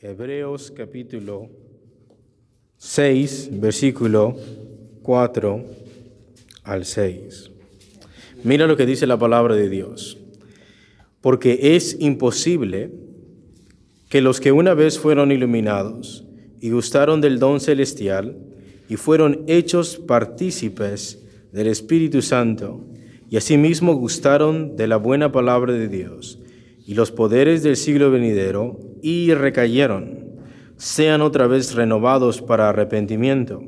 Hebreos capítulo 6, versículo 4 al 6. Mira lo que dice la palabra de Dios. Porque es imposible que los que una vez fueron iluminados y gustaron del don celestial y fueron hechos partícipes del Espíritu Santo y asimismo gustaron de la buena palabra de Dios y los poderes del siglo venidero y recayeron, sean otra vez renovados para arrepentimiento,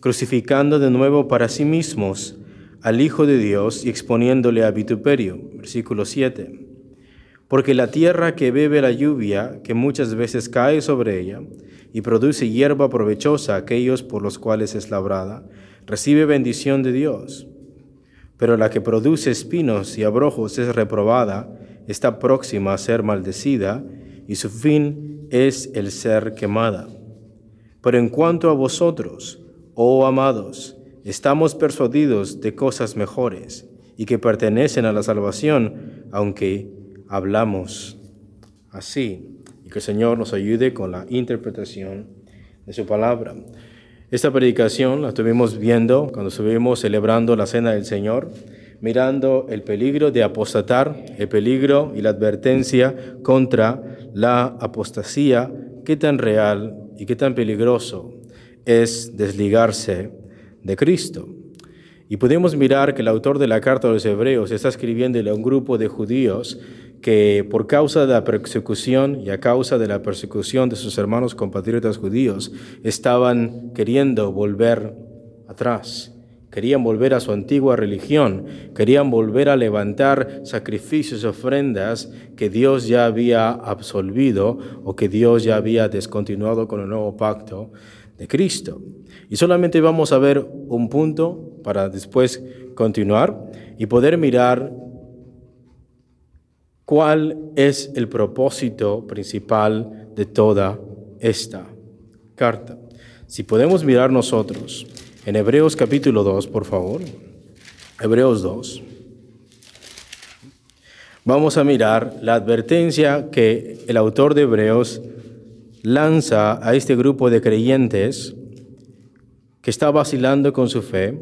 crucificando de nuevo para sí mismos al Hijo de Dios y exponiéndole a vituperio. Versículo 7. Porque la tierra que bebe la lluvia, que muchas veces cae sobre ella, y produce hierba provechosa a aquellos por los cuales es labrada, recibe bendición de Dios. Pero la que produce espinos y abrojos es reprobada, está próxima a ser maldecida, y su fin es el ser quemada. Pero en cuanto a vosotros, oh amados, estamos persuadidos de cosas mejores y que pertenecen a la salvación, aunque hablamos así. Y que el Señor nos ayude con la interpretación de su palabra. Esta predicación la estuvimos viendo cuando estuvimos celebrando la Cena del Señor, mirando el peligro de apostatar, el peligro y la advertencia contra la apostasía, qué tan real y qué tan peligroso es desligarse de Cristo. Y podemos mirar que el autor de la carta a los hebreos está escribiéndole a un grupo de judíos que por causa de la persecución y a causa de la persecución de sus hermanos compatriotas judíos estaban queriendo volver atrás, querían volver a su antigua religión, querían volver a levantar sacrificios, ofrendas que Dios ya había absolvido o que Dios ya había descontinuado con el nuevo pacto de Cristo. Y solamente vamos a ver un punto para después continuar y poder mirar cuál es el propósito principal de toda esta carta. Si podemos mirar nosotros en Hebreos capítulo 2, por favor. Hebreos 2. Vamos a mirar la advertencia que el autor de Hebreos lanza a este grupo de creyentes que está vacilando con su fe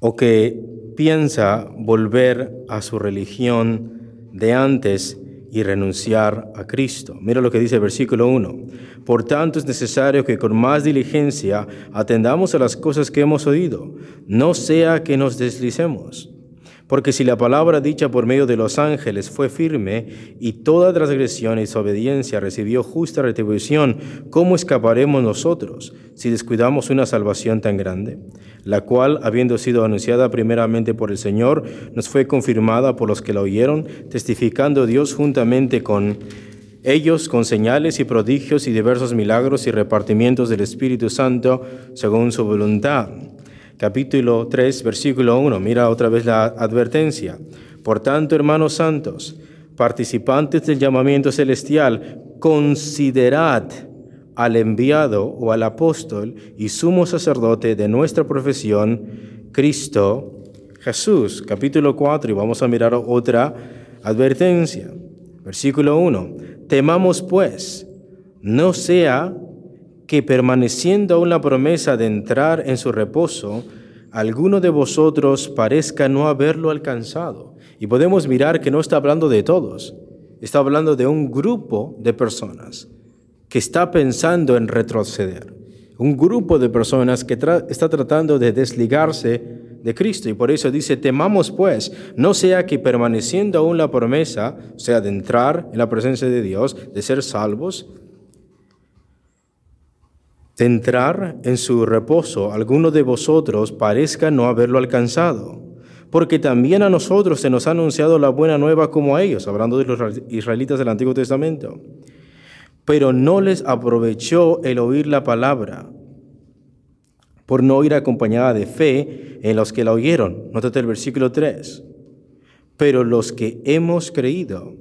o que piensa volver a su religión de antes y renunciar a Cristo. Mira lo que dice el versículo 1. Por tanto es necesario que con más diligencia atendamos a las cosas que hemos oído, no sea que nos deslicemos. Porque si la palabra dicha por medio de los ángeles fue firme y toda transgresión y desobediencia recibió justa retribución, ¿cómo escaparemos nosotros si descuidamos una salvación tan grande? La cual, habiendo sido anunciada primeramente por el Señor, nos fue confirmada por los que la oyeron, testificando Dios juntamente con ellos con señales y prodigios y diversos milagros y repartimientos del Espíritu Santo según su voluntad capítulo 3, versículo 1. Mira otra vez la advertencia. Por tanto, hermanos santos, participantes del llamamiento celestial, considerad al enviado o al apóstol y sumo sacerdote de nuestra profesión, Cristo Jesús. Capítulo 4, y vamos a mirar otra advertencia. Versículo 1. Temamos pues, no sea que permaneciendo aún la promesa de entrar en su reposo, alguno de vosotros parezca no haberlo alcanzado. Y podemos mirar que no está hablando de todos, está hablando de un grupo de personas que está pensando en retroceder. Un grupo de personas que está tratando de desligarse de Cristo. Y por eso dice, temamos pues, no sea que permaneciendo aún la promesa, sea, de entrar en la presencia de Dios, de ser salvos, entrar en su reposo, alguno de vosotros parezca no haberlo alcanzado. Porque también a nosotros se nos ha anunciado la buena nueva como a ellos, hablando de los israelitas del Antiguo Testamento. Pero no les aprovechó el oír la palabra, por no ir acompañada de fe en los que la oyeron. Nótate el versículo 3. Pero los que hemos creído,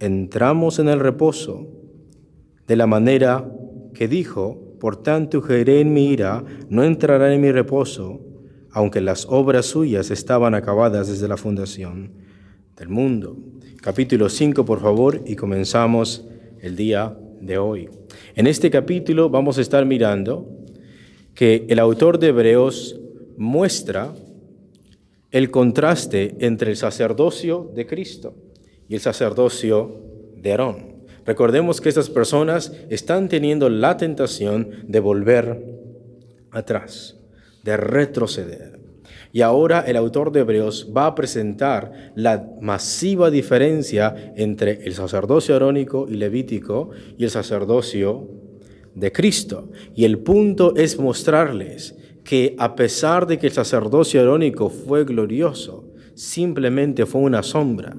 entramos en el reposo de la manera que dijo por tanto juré en mi ira, no entrará en mi reposo, aunque las obras suyas estaban acabadas desde la fundación del mundo. Capítulo 5, por favor, y comenzamos el día de hoy. En este capítulo vamos a estar mirando que el autor de Hebreos muestra el contraste entre el sacerdocio de Cristo y el sacerdocio de Aarón. Recordemos que estas personas están teniendo la tentación de volver atrás, de retroceder. Y ahora el autor de Hebreos va a presentar la masiva diferencia entre el sacerdocio arónico y levítico y el sacerdocio de Cristo. Y el punto es mostrarles que a pesar de que el sacerdocio arónico fue glorioso, simplemente fue una sombra.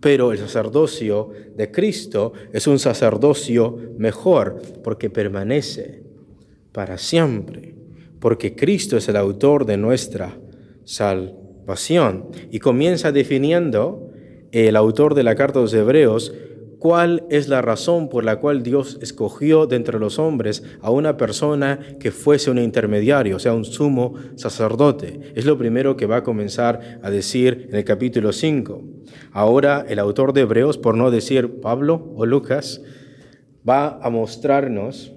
Pero el sacerdocio de Cristo es un sacerdocio mejor porque permanece para siempre, porque Cristo es el autor de nuestra salvación. Y comienza definiendo el autor de la carta de los Hebreos cuál es la razón por la cual Dios escogió de entre los hombres a una persona que fuese un intermediario, o sea, un sumo sacerdote. Es lo primero que va a comenzar a decir en el capítulo 5. Ahora el autor de Hebreos, por no decir Pablo o Lucas, va a mostrarnos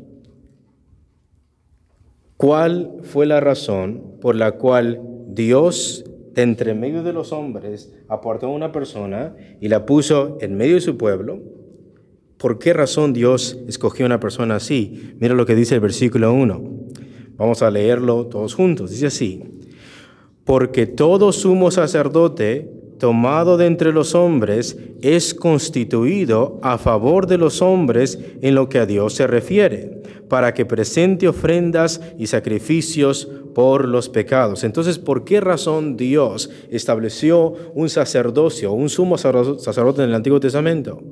cuál fue la razón por la cual Dios de entre medio de los hombres apartó una persona y la puso en medio de su pueblo. ¿Por qué razón Dios escogió una persona así? Mira lo que dice el versículo 1. Vamos a leerlo todos juntos. Dice así, porque todo sumo sacerdote tomado de entre los hombres es constituido a favor de los hombres en lo que a Dios se refiere, para que presente ofrendas y sacrificios por los pecados. Entonces, ¿por qué razón Dios estableció un sacerdocio, un sumo sacerdote en el Antiguo Testamento?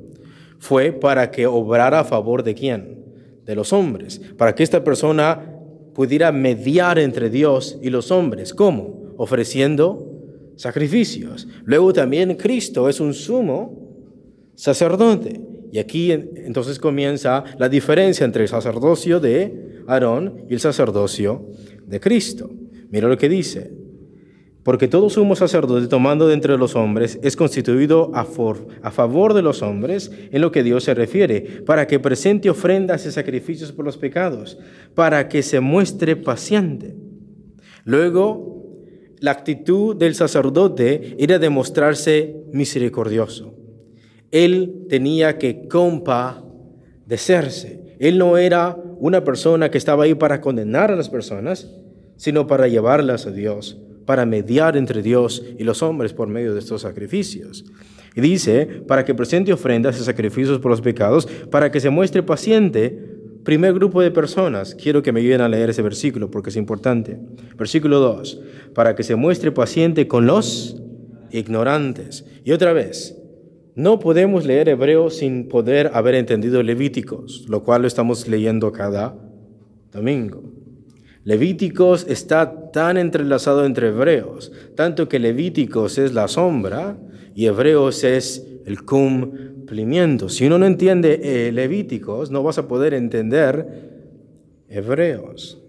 Fue para que obrara a favor de quién? De los hombres, para que esta persona pudiera mediar entre Dios y los hombres. ¿Cómo? Ofreciendo sacrificios. Luego también Cristo es un sumo sacerdote. Y aquí entonces comienza la diferencia entre el sacerdocio de Aarón y el sacerdocio de Cristo. Mira lo que dice. Porque todo sumo sacerdote tomando de entre los hombres es constituido a, a, favor de los hombres en lo que Dios se refiere, para que presente ofrendas y sacrificios por los pecados, para que se muestre paciente. Luego, la actitud del sacerdote era demostrarse misericordioso. Él tenía que compadecerse. Él no era una persona que estaba ahí para condenar a las personas, sino para llevarlas a Dios, para mediar entre Dios y los hombres por medio de estos sacrificios. Y dice, para que presente ofrendas y sacrificios por los pecados, para que se muestre paciente. Primer grupo de personas, quiero que me ayuden a leer ese versículo porque es importante. Versículo 2, para que se muestre paciente con los ignorantes. Y otra vez, no podemos leer hebreo sin poder haber entendido Levíticos, lo cual lo estamos leyendo cada domingo. Levíticos está tan entrelazado entre hebreos, tanto que Levíticos es la sombra y hebreos es el Si uno no entiende eh, Levíticos, no vas a poder entender hebreos.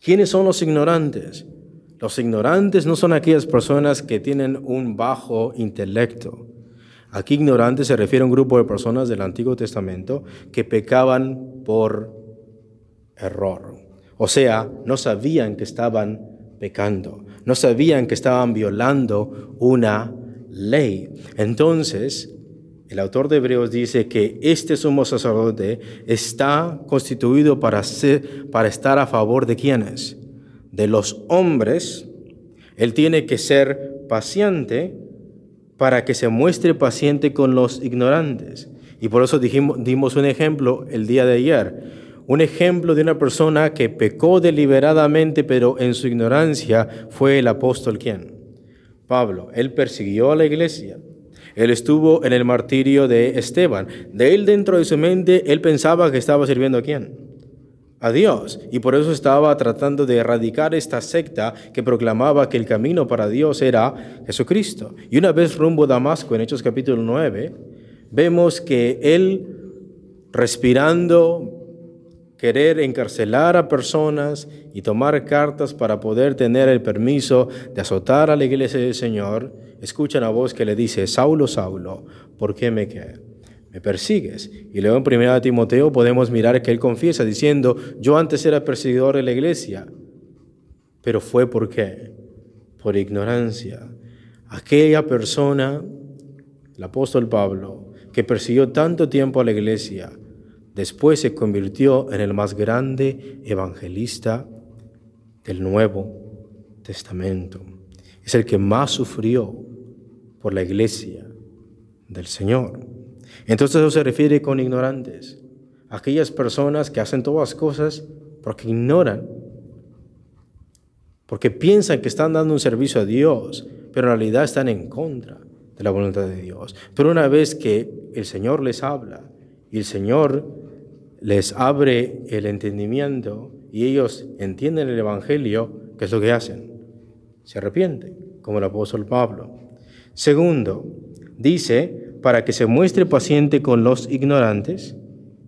¿Quiénes son los ignorantes? Los ignorantes no son aquellas personas que tienen un bajo intelecto. Aquí ignorante se refiere a un grupo de personas del Antiguo Testamento que pecaban por error. O sea, no sabían que estaban pecando, no sabían que estaban violando una ley. Entonces, el autor de Hebreos dice que este sumo sacerdote está constituido para, ser, para estar a favor de quienes? De los hombres. Él tiene que ser paciente para que se muestre paciente con los ignorantes. Y por eso dijimos, dimos un ejemplo el día de ayer. Un ejemplo de una persona que pecó deliberadamente, pero en su ignorancia fue el apóstol quién? Pablo. Él persiguió a la iglesia. Él estuvo en el martirio de Esteban. De él dentro de su mente, él pensaba que estaba sirviendo a quién? a Dios. Y por eso estaba tratando de erradicar esta secta que proclamaba que el camino para Dios era Jesucristo. Y una vez rumbo a Damasco, en Hechos capítulo 9, vemos que él, respirando querer encarcelar a personas y tomar cartas para poder tener el permiso de azotar a la iglesia del Señor, escuchan a voz que le dice, Saulo, Saulo, ¿por qué me, me persigues? Y luego en 1 Timoteo podemos mirar que él confiesa diciendo, yo antes era perseguidor de la iglesia, pero fue por qué? Por ignorancia. Aquella persona, el apóstol Pablo, que persiguió tanto tiempo a la iglesia, Después se convirtió en el más grande evangelista del Nuevo Testamento. Es el que más sufrió por la iglesia del Señor. Entonces eso se refiere con ignorantes. Aquellas personas que hacen todas las cosas porque ignoran, porque piensan que están dando un servicio a Dios, pero en realidad están en contra de la voluntad de Dios. Pero una vez que el Señor les habla y el Señor les abre el entendimiento y ellos entienden el Evangelio, ¿qué es lo que hacen? Se arrepienten, como el apóstol Pablo. Segundo, dice, para que se muestre paciente con los ignorantes.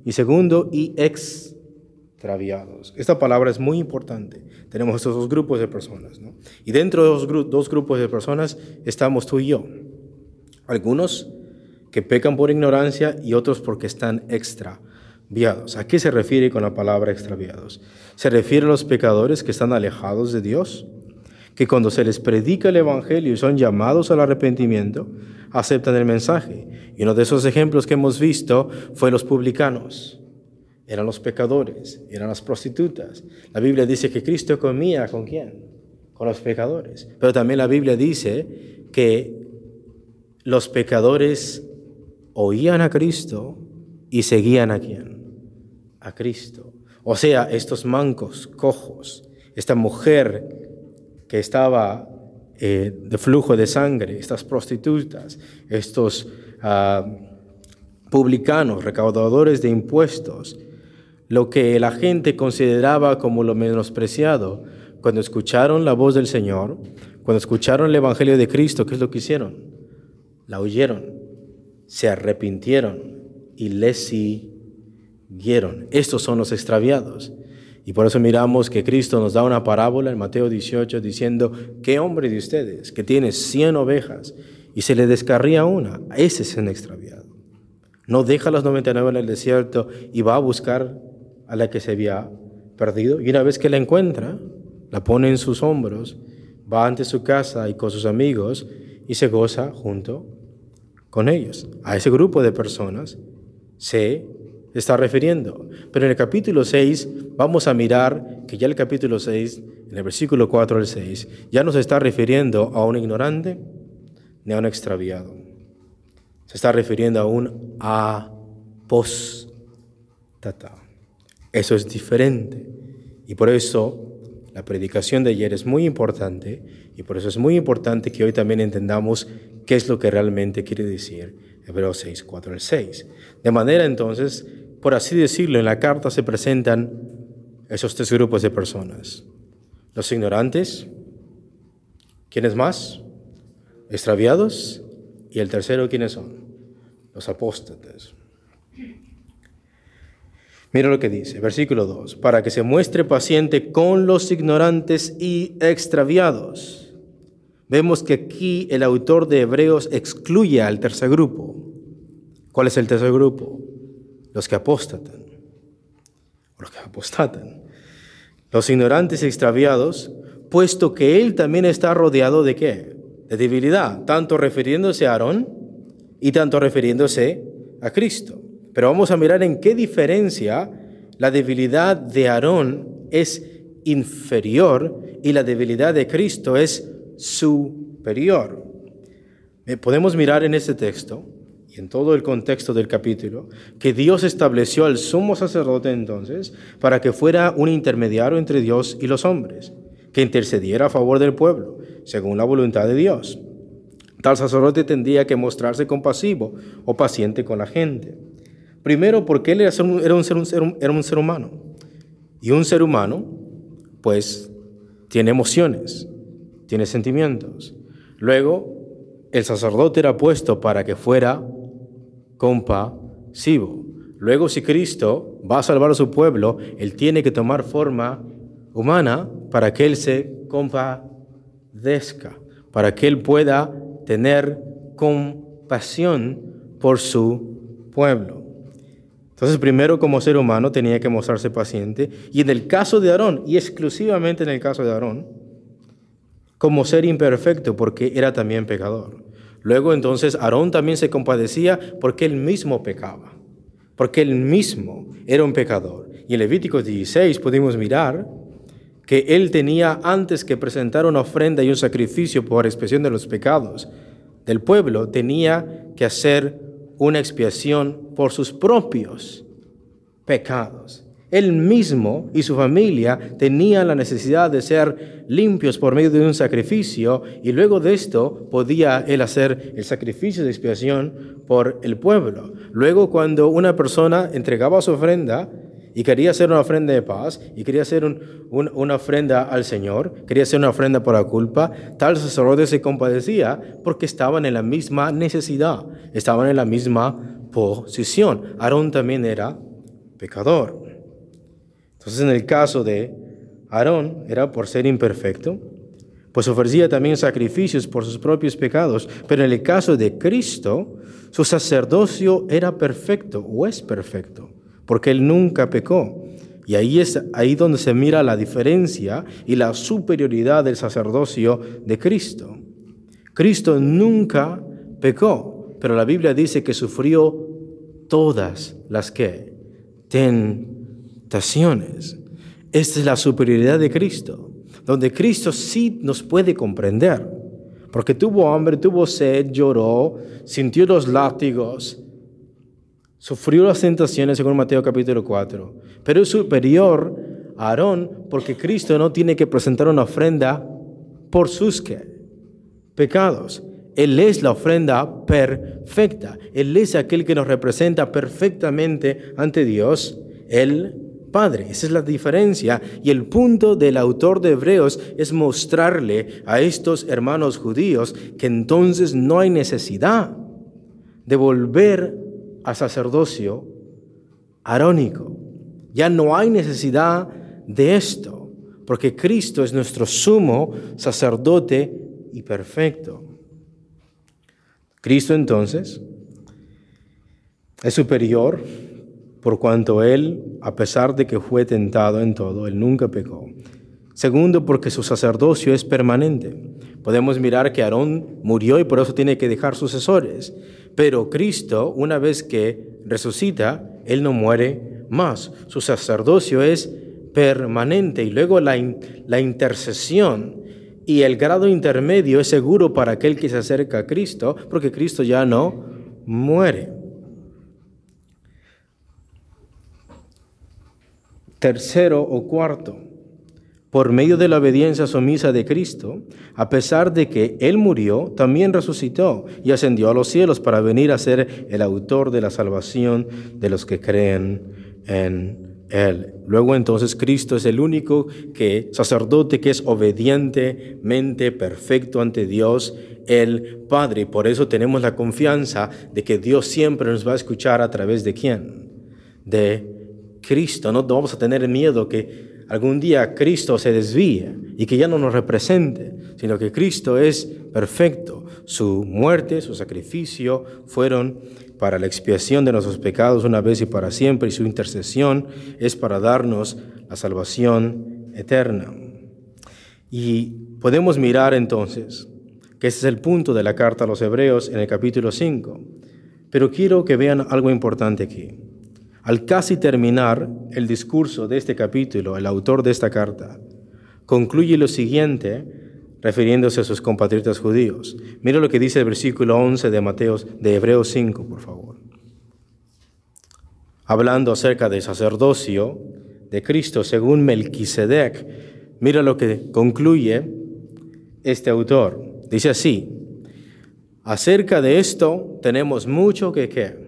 Y segundo, y extraviados. Esta palabra es muy importante. Tenemos estos dos grupos de personas. ¿no? Y dentro de los dos grupos de personas estamos tú y yo. Algunos que pecan por ignorancia y otros porque están extra ¿A qué se refiere con la palabra extraviados? Se refiere a los pecadores que están alejados de Dios, que cuando se les predica el Evangelio y son llamados al arrepentimiento, aceptan el mensaje. Y uno de esos ejemplos que hemos visto fue los publicanos. Eran los pecadores, eran las prostitutas. La Biblia dice que Cristo comía con quién? Con los pecadores. Pero también la Biblia dice que los pecadores oían a Cristo y seguían a quién? a Cristo. O sea, estos mancos, cojos, esta mujer que estaba eh, de flujo de sangre, estas prostitutas, estos ah, publicanos, recaudadores de impuestos, lo que la gente consideraba como lo menospreciado, cuando escucharon la voz del Señor, cuando escucharon el Evangelio de Cristo, ¿qué es lo que hicieron? La oyeron, se arrepintieron y les siguieron estos son los extraviados. Y por eso miramos que Cristo nos da una parábola en Mateo 18 diciendo, ¿qué hombre de ustedes que tiene 100 ovejas y se le descarría una? Ese es un extraviado. No deja las 99 en el desierto y va a buscar a la que se había perdido. Y una vez que la encuentra, la pone en sus hombros, va ante su casa y con sus amigos y se goza junto con ellos. A ese grupo de personas se está refiriendo. Pero en el capítulo 6 vamos a mirar que ya el capítulo 6, en el versículo 4 al 6, ya no se está refiriendo a un ignorante ni a un extraviado. Se está refiriendo a un apóstata. Eso es diferente. Y por eso la predicación de ayer es muy importante y por eso es muy importante que hoy también entendamos qué es lo que realmente quiere decir Hebreos 6, 4 al 6. De manera entonces por así decirlo, en la carta se presentan esos tres grupos de personas. Los ignorantes, ¿quiénes más? Extraviados. Y el tercero, ¿quiénes son? Los apóstatas. Mira lo que dice, versículo 2, para que se muestre paciente con los ignorantes y extraviados. Vemos que aquí el autor de Hebreos excluye al tercer grupo. ¿Cuál es el tercer grupo? Los que apostatan, los que apostatan, los ignorantes extraviados, puesto que él también está rodeado de qué? De debilidad, tanto refiriéndose a Aarón y tanto refiriéndose a Cristo. Pero vamos a mirar en qué diferencia la debilidad de Aarón es inferior y la debilidad de Cristo es superior. Eh, podemos mirar en este texto en todo el contexto del capítulo, que Dios estableció al sumo sacerdote entonces para que fuera un intermediario entre Dios y los hombres, que intercediera a favor del pueblo, según la voluntad de Dios. Tal sacerdote tendría que mostrarse compasivo o paciente con la gente. Primero, porque él era un ser, era un ser humano. Y un ser humano, pues, tiene emociones, tiene sentimientos. Luego, el sacerdote era puesto para que fuera compasivo. Luego, si Cristo va a salvar a su pueblo, Él tiene que tomar forma humana para que Él se compadezca, para que Él pueda tener compasión por su pueblo. Entonces, primero como ser humano tenía que mostrarse paciente, y en el caso de Aarón, y exclusivamente en el caso de Aarón, como ser imperfecto, porque era también pecador. Luego entonces Aarón también se compadecía porque él mismo pecaba porque él mismo era un pecador. Y en Levítico 16 pudimos mirar que él tenía antes que presentar una ofrenda y un sacrificio por expiación de los pecados del pueblo, tenía que hacer una expiación por sus propios pecados. Él mismo y su familia tenían la necesidad de ser limpios por medio de un sacrificio y luego de esto podía él hacer el sacrificio de expiación por el pueblo. Luego cuando una persona entregaba su ofrenda y quería hacer una ofrenda de paz y quería hacer una ofrenda al Señor, quería hacer una ofrenda por la culpa, tal sacerdote se compadecía porque estaban en la misma necesidad, estaban en la misma posición. Aarón también era pecador. Entonces en el caso de Aarón era por ser imperfecto, pues ofrecía también sacrificios por sus propios pecados, pero en el caso de Cristo, su sacerdocio era perfecto o es perfecto, porque él nunca pecó. Y ahí es ahí donde se mira la diferencia y la superioridad del sacerdocio de Cristo. Cristo nunca pecó, pero la Biblia dice que sufrió todas las que ten esta es la superioridad de Cristo, donde Cristo sí nos puede comprender, porque tuvo hambre, tuvo sed, lloró, sintió los látigos, sufrió las tentaciones según Mateo capítulo 4, pero es superior a Aarón porque Cristo no tiene que presentar una ofrenda por sus pecados. Él es la ofrenda perfecta. Él es aquel que nos representa perfectamente ante Dios. Él Esa es la diferencia. Y el punto del autor de Hebreos es mostrarle a estos hermanos judíos que entonces no hay necesidad de volver al sacerdocio arónico. Ya no hay necesidad de esto, porque Cristo es nuestro sumo sacerdote y perfecto. Cristo entonces es superior por cuanto él, a pesar de que fue tentado en todo, él nunca pecó. Segundo, porque su sacerdocio es permanente. Podemos mirar que Aarón murió y por eso tiene que dejar sucesores. Pero Cristo, una vez que resucita, él no muere más. Su sacerdocio es permanente. Y luego la, la intercesión y el grado intermedio es seguro para aquel que se acerca a Cristo, porque Cristo ya no muere. Tercero o cuarto, por medio de la obediencia sumisa de Cristo, a pesar de que Él murió, también resucitó y ascendió a los cielos para venir a ser el autor de la salvación de los que creen en Él. Luego entonces Cristo es el único que, sacerdote que es obedientemente perfecto ante Dios, el Padre. Por eso tenemos la confianza de que Dios siempre nos va a escuchar a través de quién? De Cristo, no vamos a tener miedo que algún día Cristo se desvíe y que ya no nos represente, sino que Cristo es perfecto. Su muerte, su sacrificio fueron para la expiación de nuestros pecados una vez y para siempre, y su intercesión es para darnos la salvación eterna. Y podemos mirar entonces que es el punto de la carta a los Hebreos en el capítulo 5. Pero quiero que vean algo importante aquí. Al casi terminar el discurso de este capítulo, el autor de esta carta concluye lo siguiente refiriéndose a sus compatriotas judíos. Mira lo que dice el versículo 11 de Mateos de Hebreos 5, por favor. Hablando acerca del sacerdocio de Cristo según Melquisedec, mira lo que concluye este autor. Dice así: Acerca de esto tenemos mucho que qué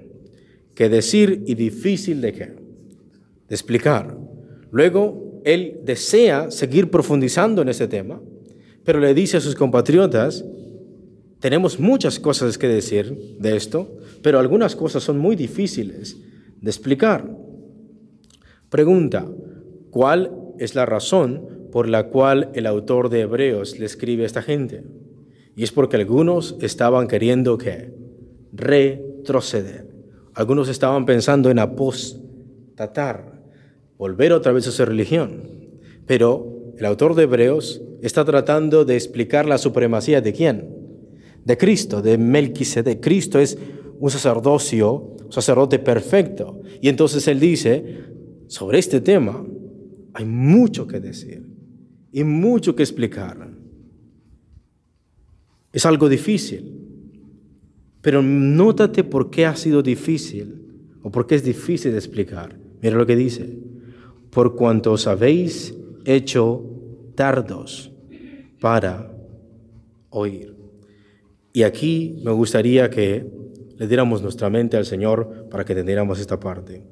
que decir y difícil de, qué? de explicar. Luego, él desea seguir profundizando en ese tema, pero le dice a sus compatriotas, tenemos muchas cosas que decir de esto, pero algunas cosas son muy difíciles de explicar. Pregunta, ¿cuál es la razón por la cual el autor de Hebreos le escribe a esta gente? Y es porque algunos estaban queriendo que retroceder. Algunos estaban pensando en apostatar, volver otra vez a su religión. Pero el autor de Hebreos está tratando de explicar la supremacía de quién? De Cristo, de Melquisedec. Cristo es un sacerdocio, un sacerdote perfecto. Y entonces él dice, sobre este tema hay mucho que decir y mucho que explicar. Es algo difícil, pero nótate por qué ha sido difícil o por qué es difícil de explicar. Mira lo que dice, por cuanto os habéis hecho tardos para oír. Y aquí me gustaría que le diéramos nuestra mente al Señor para que entendiéramos esta parte.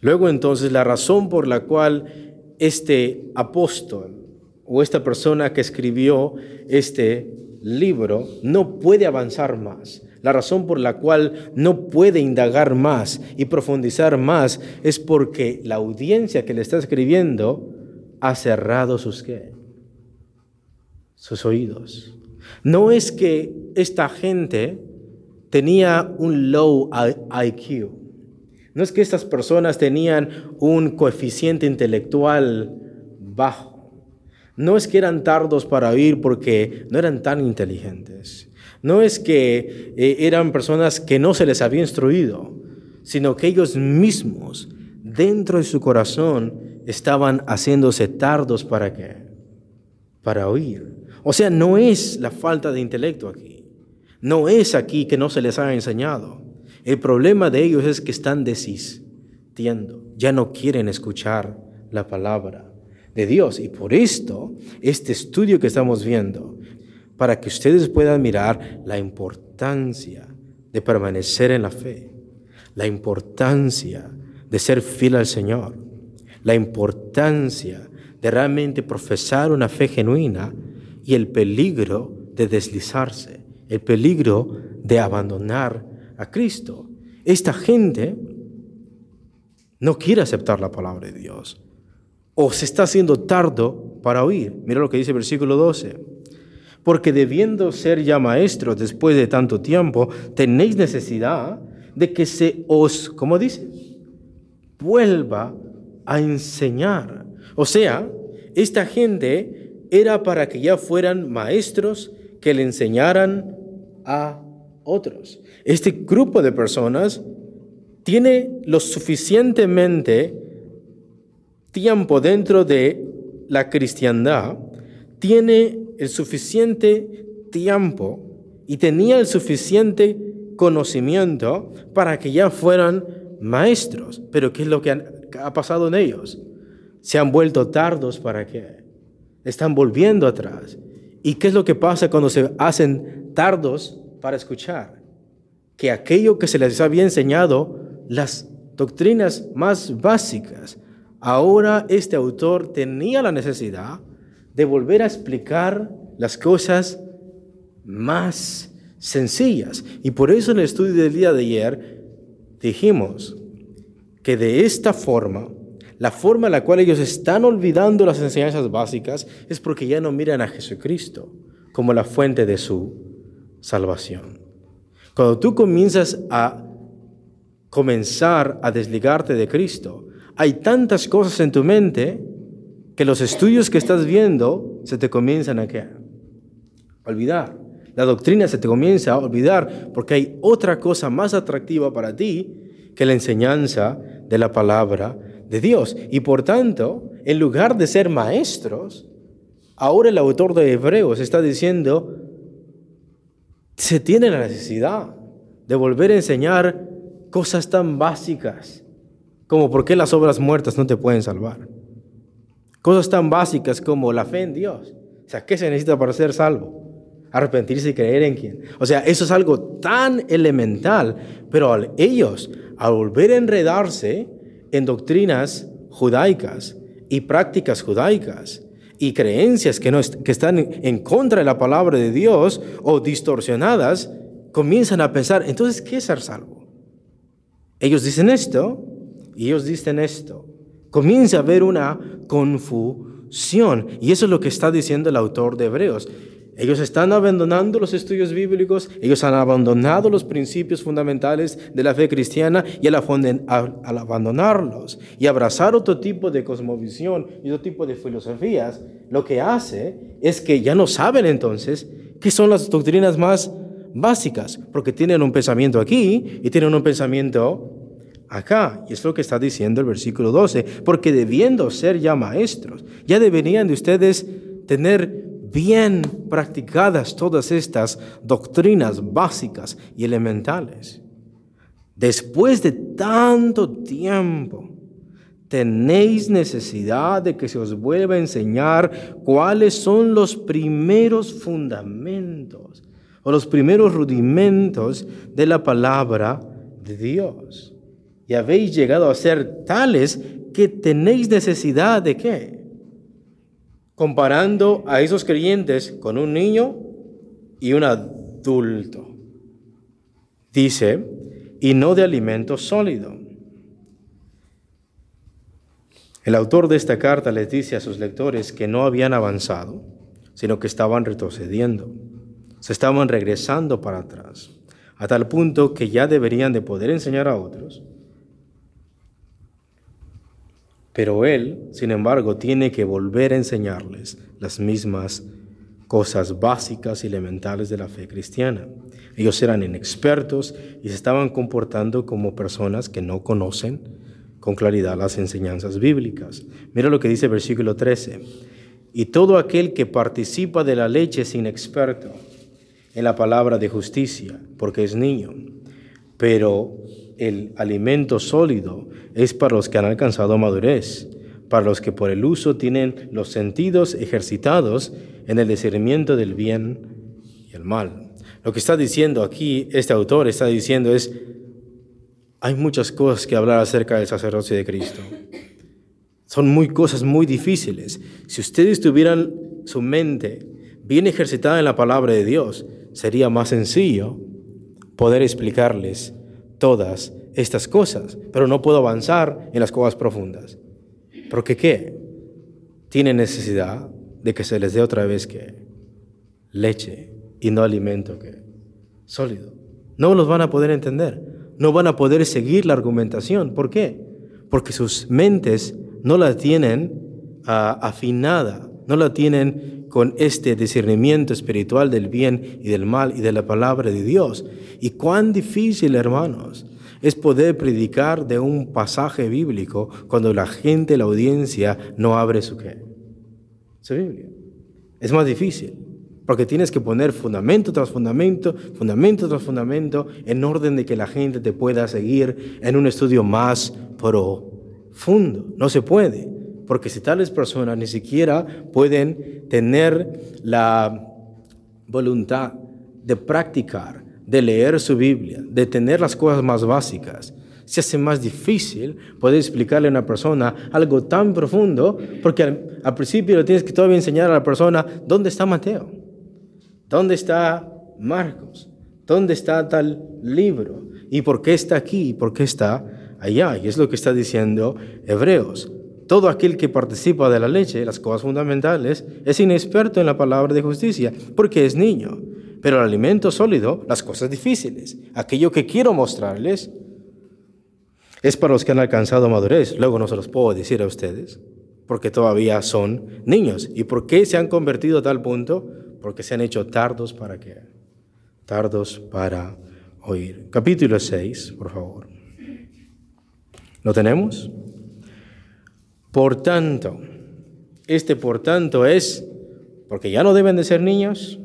Luego entonces la razón por la cual este apóstol o esta persona que escribió este libro no puede avanzar más, la razón por la cual no puede indagar más y profundizar más es porque la audiencia que le está escribiendo ha cerrado sus? Sus oídos. No es que esta gente tenía un low IQ. No es que estas personas tenían un coeficiente intelectual bajo. No es que eran tardos para oír porque no eran tan inteligentes. No es que eh, eran personas que no se les había instruido, sino que ellos mismos, dentro de su corazón, estaban haciéndose tardos para qué? Para oír. O sea, no es la falta de intelecto aquí. No es aquí que no se les haya enseñado. El problema de ellos es que están desistiendo. Ya no quieren escuchar la palabra de Dios. Y por esto, este estudio que estamos viendo, para que ustedes puedan mirar la importancia de permanecer en la fe, la importancia de ser fiel al Señor, la importancia de realmente profesar una fe genuina y el peligro de deslizarse, el peligro de abandonar a Cristo. Esta gente no quiere aceptar la palabra de Dios o se está haciendo tardo para oír. Mira lo que dice el versículo 12. Porque debiendo ser ya maestros después de tanto tiempo, tenéis necesidad de que se os, ¿cómo dice? Vuelva a enseñar. O sea, esta gente era para que ya fueran maestros que le enseñaran a otros. Este grupo de personas tiene lo suficientemente tiempo dentro de la cristiandad, tiene el suficiente tiempo y tenía el suficiente conocimiento para que ya fueran maestros. Pero ¿qué es lo que ha pasado en ellos? Se han vuelto tardos para qué? Están volviendo atrás. ¿Y qué es lo que pasa cuando se hacen tardos para escuchar? Que aquello que se les había enseñado, las doctrinas más básicas, Ahora este autor tenía la necesidad de volver a explicar las cosas más sencillas. Y por eso en el estudio del día de ayer dijimos que de esta forma, la forma en la cual ellos están olvidando las enseñanzas básicas es porque ya no miran a Jesucristo como la fuente de su salvación. Cuando tú comienzas a comenzar a desligarte de Cristo, hay tantas cosas en tu mente que los estudios que estás viendo se te comienzan a olvidar. La doctrina se te comienza a olvidar porque hay otra cosa más atractiva para ti que la enseñanza de la palabra de Dios. Y por tanto, en lugar de ser maestros, ahora el autor de Hebreos está diciendo, se tiene la necesidad de volver a enseñar cosas tan básicas como por qué las obras muertas no te pueden salvar. Cosas tan básicas como la fe en Dios. O sea, ¿qué se necesita para ser salvo? Arrepentirse y creer en quién. O sea, eso es algo tan elemental, pero ellos, al volver a enredarse en doctrinas judaicas y prácticas judaicas y creencias que, no que están en contra de la palabra de Dios o distorsionadas, comienzan a pensar, entonces, ¿qué es ser salvo? Ellos dicen esto y ellos dicen esto, comienza a haber una confusión. Y eso es lo que está diciendo el autor de Hebreos. Ellos están abandonando los estudios bíblicos, ellos han abandonado los principios fundamentales de la fe cristiana y al, abandonarlos y abrazar otro tipo de cosmovisión y otro tipo de filosofías, lo que hace es que ya no saben entonces qué son las doctrinas más básicas, porque tienen un pensamiento aquí y tienen un pensamiento acá. Y es lo que está diciendo el versículo 12, porque debiendo ser ya maestros, ya deberían de ustedes tener bien practicadas todas estas doctrinas básicas y elementales. Después de tanto tiempo, tenéis necesidad de que se os vuelva a enseñar cuáles son los primeros fundamentos o los primeros rudimentos de la palabra de Dios. Y habéis llegado a ser tales que tenéis necesidad de qué? comparando a esos creyentes con un niño y un adulto. Dice, y no de alimento sólido. El autor de esta carta les dice a sus lectores que no habían avanzado, sino que estaban retrocediendo, se estaban regresando para atrás, a tal punto que ya deberían de poder enseñar a otros Pero Él, sin embargo, tiene que volver a enseñarles las mismas cosas básicas y elementales de la fe cristiana. Ellos eran inexpertos y se estaban comportando como personas que no conocen con claridad las enseñanzas bíblicas. Mira lo que dice el versículo 13. Y todo aquel que participa de la leche es inexperto en la palabra de justicia, porque es niño. Pero el alimento sólido es para los que han alcanzado madurez, para los que por el uso tienen los sentidos ejercitados en el discernimiento del bien y el mal. Lo que está diciendo aquí este autor está diciendo es, hay muchas cosas que hablar acerca del sacerdocio de Cristo. Son muy cosas muy difíciles. Si ustedes tuvieran su mente bien ejercitada en la palabra de Dios, sería más sencillo poder explicarles todas estas cosas, pero no puedo avanzar en las cosas profundas. Porque qué? Tienen necesidad de que se les dé otra vez que leche y no alimento que sólido. No los van a poder entender, no van a poder seguir la argumentación. ¿Por qué? Porque sus mentes no la tienen ah, afinada, no la tienen con este discernimiento espiritual del bien y del mal y de la palabra de Dios. Y cuán difícil, hermanos, es poder predicar de un pasaje bíblico cuando la gente, la audiencia, no abre su qué? Su Biblia. Es más difícil, porque tienes que poner fundamento tras fundamento, fundamento tras fundamento, en orden de que la gente te pueda seguir en un estudio más profundo. No se puede, porque si tales personas ni siquiera pueden tener la voluntad de practicar de leer su Biblia, de tener las cosas más básicas, se hace más difícil poder explicarle a una persona algo tan profundo, porque al, principio le tienes que todavía enseñar a la persona dónde está Mateo, dónde está Marcos, dónde está tal libro, y por qué está aquí, y por qué está allá. Y es lo que está diciendo Hebreos. Todo aquel que participa de la leche, las cosas fundamentales, es inexperto en la palabra de justicia, porque es niño. Pero el alimento sólido, las cosas difíciles, aquello que quiero mostrarles, es para los que han alcanzado madurez. Luego no se los puedo decir a ustedes, porque todavía son niños. ¿Y por qué se han convertido a tal punto? Porque se han hecho tardos para qué? Tardos para oír. Capítulo 6, por favor. ¿Lo tenemos? Por tanto, este por tanto es, porque ya no deben de ser niños,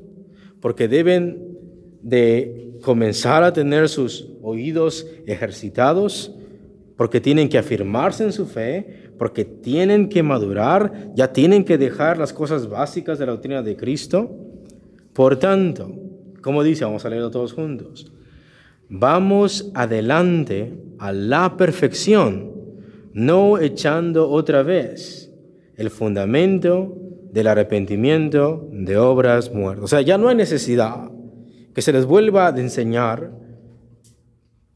porque deben de comenzar a tener sus oídos ejercitados, porque tienen que afirmarse en su fe, porque tienen que madurar, ya tienen que dejar las cosas básicas de la doctrina de Cristo. Por tanto, como dice, vamos a leerlo todos juntos, vamos adelante a la perfección, no echando otra vez el fundamento del arrepentimiento de obras muertas. O sea, ya no hay necesidad que se les vuelva a enseñar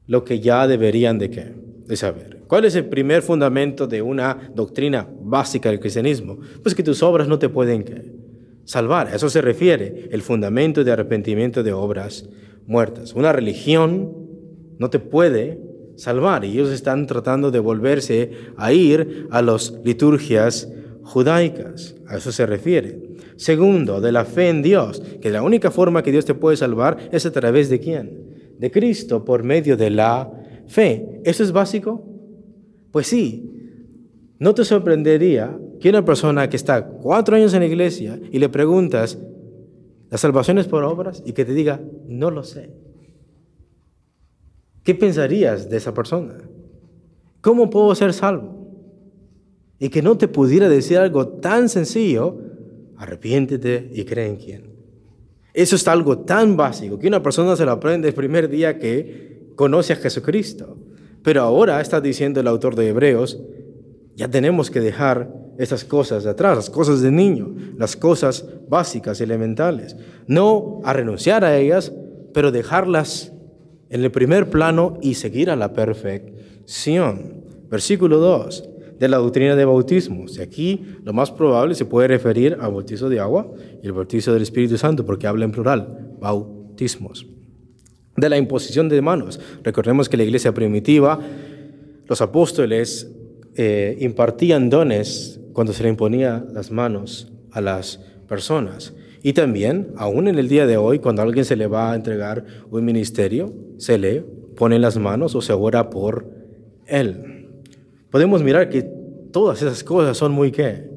lo que ya deberían de, qué? de saber. ¿Cuál es el primer fundamento de una doctrina básica del cristianismo? Pues que tus obras no te pueden salvar. A eso se refiere el fundamento de arrepentimiento de obras muertas. Una religión no te puede salvar y ellos están tratando de volverse a ir a las liturgias judaicas. A eso se refiere. Segundo, de la fe en Dios, que la única forma que Dios te puede salvar es a través de quién? De Cristo por medio de la fe. ¿Eso es básico? Pues sí. No te sorprendería que una persona que está cuatro años en la iglesia y le preguntas, ¿la salvación es por obras? Y que te diga, no lo sé. ¿Qué pensarías de esa persona? ¿Cómo puedo ser salvo? Y que no te pudiera decir algo tan sencillo, arrepiéntete y cree en quién. Eso es algo tan básico que una persona se lo aprende el primer día que conoce a Jesucristo. Pero ahora está diciendo el autor de Hebreos, ya tenemos que dejar esas cosas de atrás, las cosas de niño, las cosas básicas, elementales. No a renunciar a ellas, pero dejarlas en el primer plano y seguir a la perfección. Versículo 2 de la doctrina de bautismos. Y aquí lo más probable se puede referir al bautizo de agua y el bautizo del Espíritu Santo, porque habla en plural, bautismos. De la imposición de manos. Recordemos que la iglesia primitiva, los apóstoles eh, impartían dones cuando se le imponía las manos a las personas. Y también, aún en el día de hoy, cuando alguien se le va a entregar un ministerio, se le pone las manos o se ora por él podemos mirar que todas esas cosas son muy qué?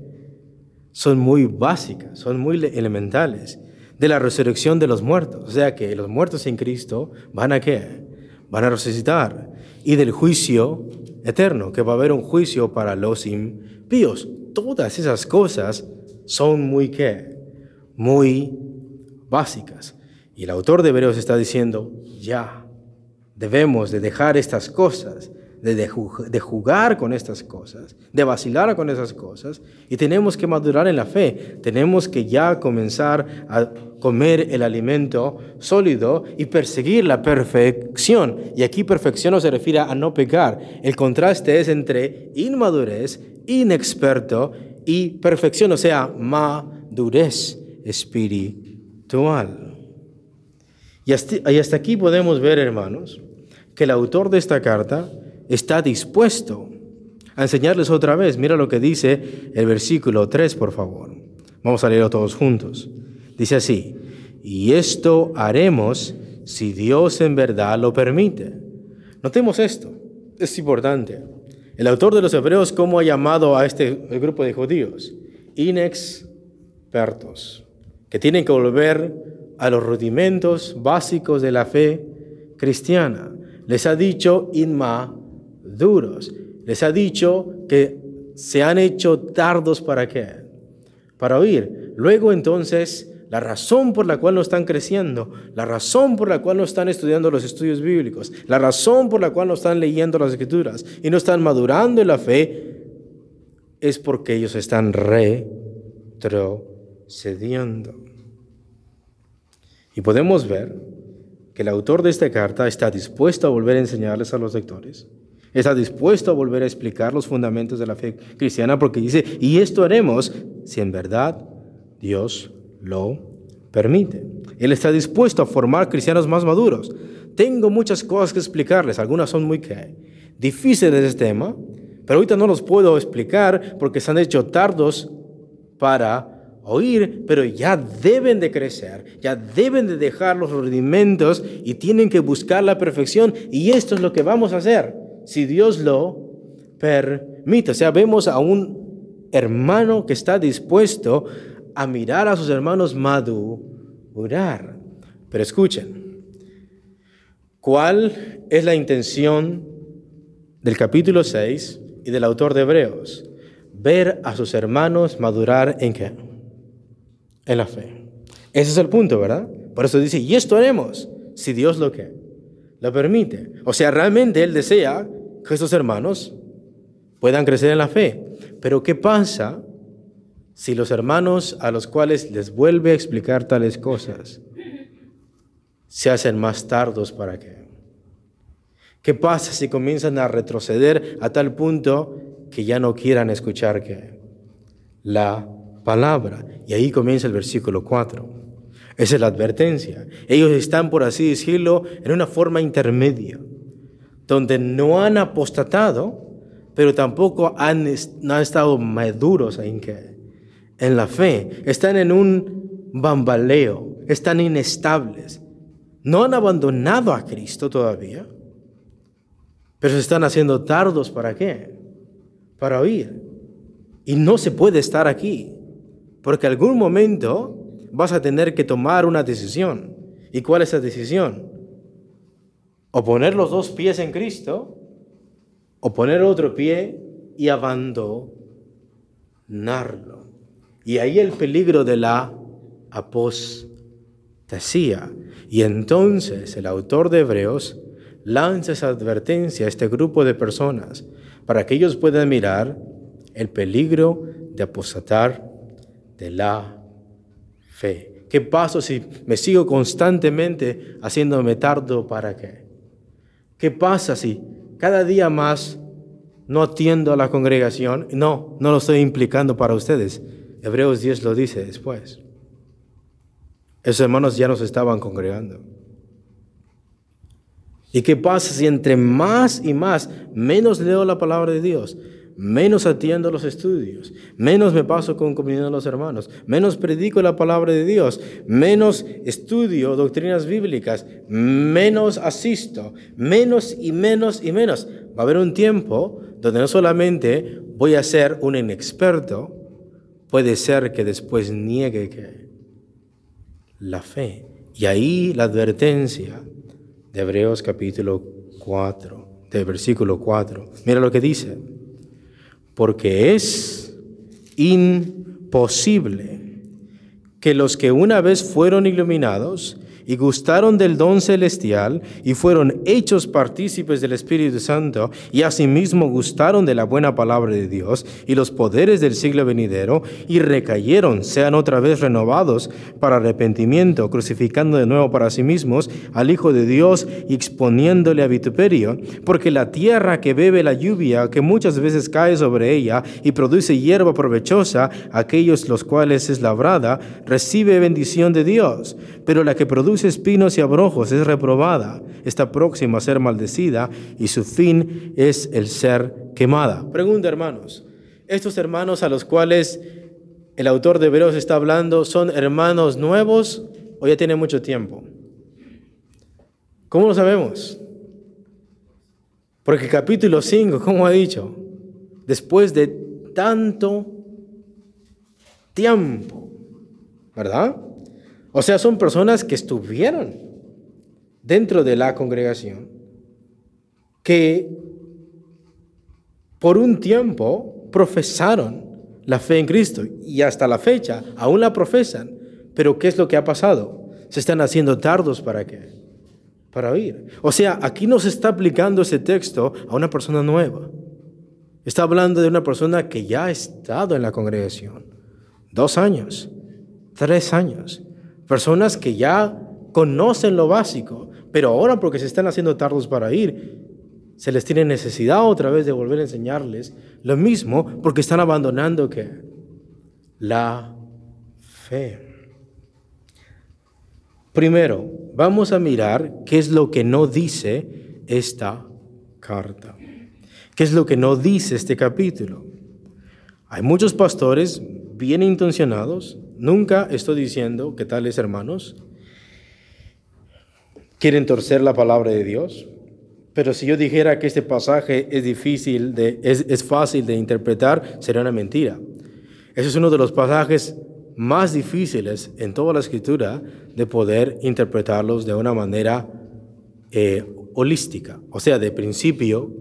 Son muy básicas, son muy elementales de la resurrección de los muertos. O sea que los muertos en Cristo van a qué? Van a resucitar. Y del juicio eterno, que va a haber un juicio para los impíos. Todas esas cosas son muy qué? Muy básicas. Y el autor de Hebreos está diciendo, ya, debemos de dejar estas cosas de, jugar con estas cosas, de vacilar con esas cosas, y tenemos que madurar en la fe, tenemos que ya comenzar a comer el alimento sólido y perseguir la perfección. Y aquí perfección no se refiere a no pecar, el contraste es entre inmadurez, inexperto y perfección, o sea, madurez espiritual. Y hasta, aquí podemos ver, hermanos, que el autor de esta carta está dispuesto a enseñarles otra vez. Mira lo que dice el versículo 3, por favor. Vamos a leerlo todos juntos. Dice así, y esto haremos si Dios en verdad lo permite. Notemos esto, es importante. El autor de los Hebreos, ¿cómo ha llamado a este grupo de judíos? Inexpertos, que tienen que volver a los rudimentos básicos de la fe cristiana. Les ha dicho inma duros. Les ha dicho que se han hecho tardos para qué? Para oír. Luego entonces, la razón por la cual no están creciendo, la razón por la cual no están estudiando los estudios bíblicos, la razón por la cual no están leyendo las escrituras y no están madurando en la fe, es porque ellos están retrocediendo. Y podemos ver que el autor de esta carta está dispuesto a volver a enseñarles a los lectores Está dispuesto a volver a explicar los fundamentos de la fe cristiana porque dice, y esto haremos si en verdad Dios lo permite. Él está dispuesto a formar cristianos más maduros. Tengo muchas cosas que explicarles, algunas son muy difíciles de este tema, pero ahorita no los puedo explicar porque se han hecho tardos para oír, pero ya deben de crecer, ya deben de dejar los rudimentos y tienen que buscar la perfección y esto es lo que vamos a hacer si Dios lo permite. O sea, vemos a un hermano que está dispuesto a mirar a sus hermanos madurar. Pero escuchen, ¿cuál es la intención del capítulo 6 y del autor de Hebreos? Ver a sus hermanos madurar en qué? En la fe. Ese es el punto, ¿verdad? Por eso dice, y esto haremos, si Dios lo que lo permite. O sea, realmente Él desea que estos hermanos puedan crecer en la fe. Pero ¿qué pasa si los hermanos a los cuales les vuelve a explicar tales cosas se hacen más tardos para qué? ¿Qué pasa si comienzan a retroceder a tal punto que ya no quieran escuchar que la palabra? Y ahí comienza el versículo 4. Esa es la advertencia. Ellos están, por así decirlo, en una forma intermedia, donde no han apostatado, pero tampoco han, no han estado maduros en, en la fe. Están en un bambaleo, están inestables. No han abandonado a Cristo todavía, pero se están haciendo tardos para qué? Para oír. Y no se puede estar aquí, porque algún momento vas a tener que tomar una decisión. ¿Y cuál es esa decisión? O poner los dos pies en Cristo, o poner otro pie y abandonarlo. Y ahí el peligro de la apostasía. Y entonces el autor de Hebreos lanza esa advertencia a este grupo de personas para que ellos puedan mirar el peligro de apostatar de la fe. ¿Qué pasa si me sigo constantemente haciéndome tardo para qué? ¿Qué pasa si cada día más no atiendo a la congregación? No, no lo estoy implicando para ustedes. Hebreos 10 lo dice después. Esos hermanos ya nos estaban congregando. ¿Y qué pasa si entre más y más menos leo la palabra de Dios? Menos atiendo los estudios, menos me paso con comunión a los hermanos, menos predico la palabra de Dios, menos estudio doctrinas bíblicas, menos asisto, menos y menos y menos. Va a haber un tiempo donde no solamente voy a ser un inexperto, puede ser que después niegue la fe. Y ahí la advertencia de Hebreos capítulo 4, de versículo 4. Mira lo que dice porque es imposible que los que una vez fueron iluminados y gustaron del don celestial y fueron hechos partícipes del Espíritu Santo y asimismo gustaron de la buena palabra de Dios y los poderes del siglo venidero y recayeron, sean otra vez renovados para arrepentimiento, crucificando de nuevo para sí mismos al Hijo de Dios y exponiéndole a vituperio, porque la tierra que bebe la lluvia, que muchas veces cae sobre ella y produce hierba provechosa, aquellos los cuales es labrada, recibe bendición de Dios, pero la que produce espinos y abrojos es reprobada, está próxima a ser maldecida y su fin es el ser quemada. Pregunta, hermanos, estos hermanos a los cuales el autor de Hebreos está hablando, ¿son hermanos nuevos o ya tienen mucho tiempo? ¿Cómo lo sabemos? Porque capítulo 5, como ha dicho, después de tanto tiempo, ¿verdad? O sea, son personas que estuvieron dentro de la congregación, que por un tiempo profesaron la fe en Cristo y hasta la fecha aún la profesan. Pero ¿qué es lo que ha pasado? Se están haciendo tardos para qué? Para oír. O sea, aquí no se está aplicando ese texto a una persona nueva. Está hablando de una persona que ya ha estado en la congregación. Dos años, tres años. Personas que ya conocen lo básico, pero ahora porque se están haciendo tardos para ir, se les tiene necesidad otra vez de volver a enseñarles lo mismo porque están abandonando que la fe. Primero, vamos a mirar qué es lo que no dice esta carta. ¿Qué es lo que no dice este capítulo? Hay muchos pastores bien intencionados Nunca estoy diciendo que tales hermanos quieren torcer la palabra de Dios, pero si yo dijera que este pasaje es difícil, de, es, es fácil de interpretar, sería una mentira. Ese es uno de los pasajes más difíciles en toda la escritura de poder interpretarlos de una manera eh, holística, o sea, de principio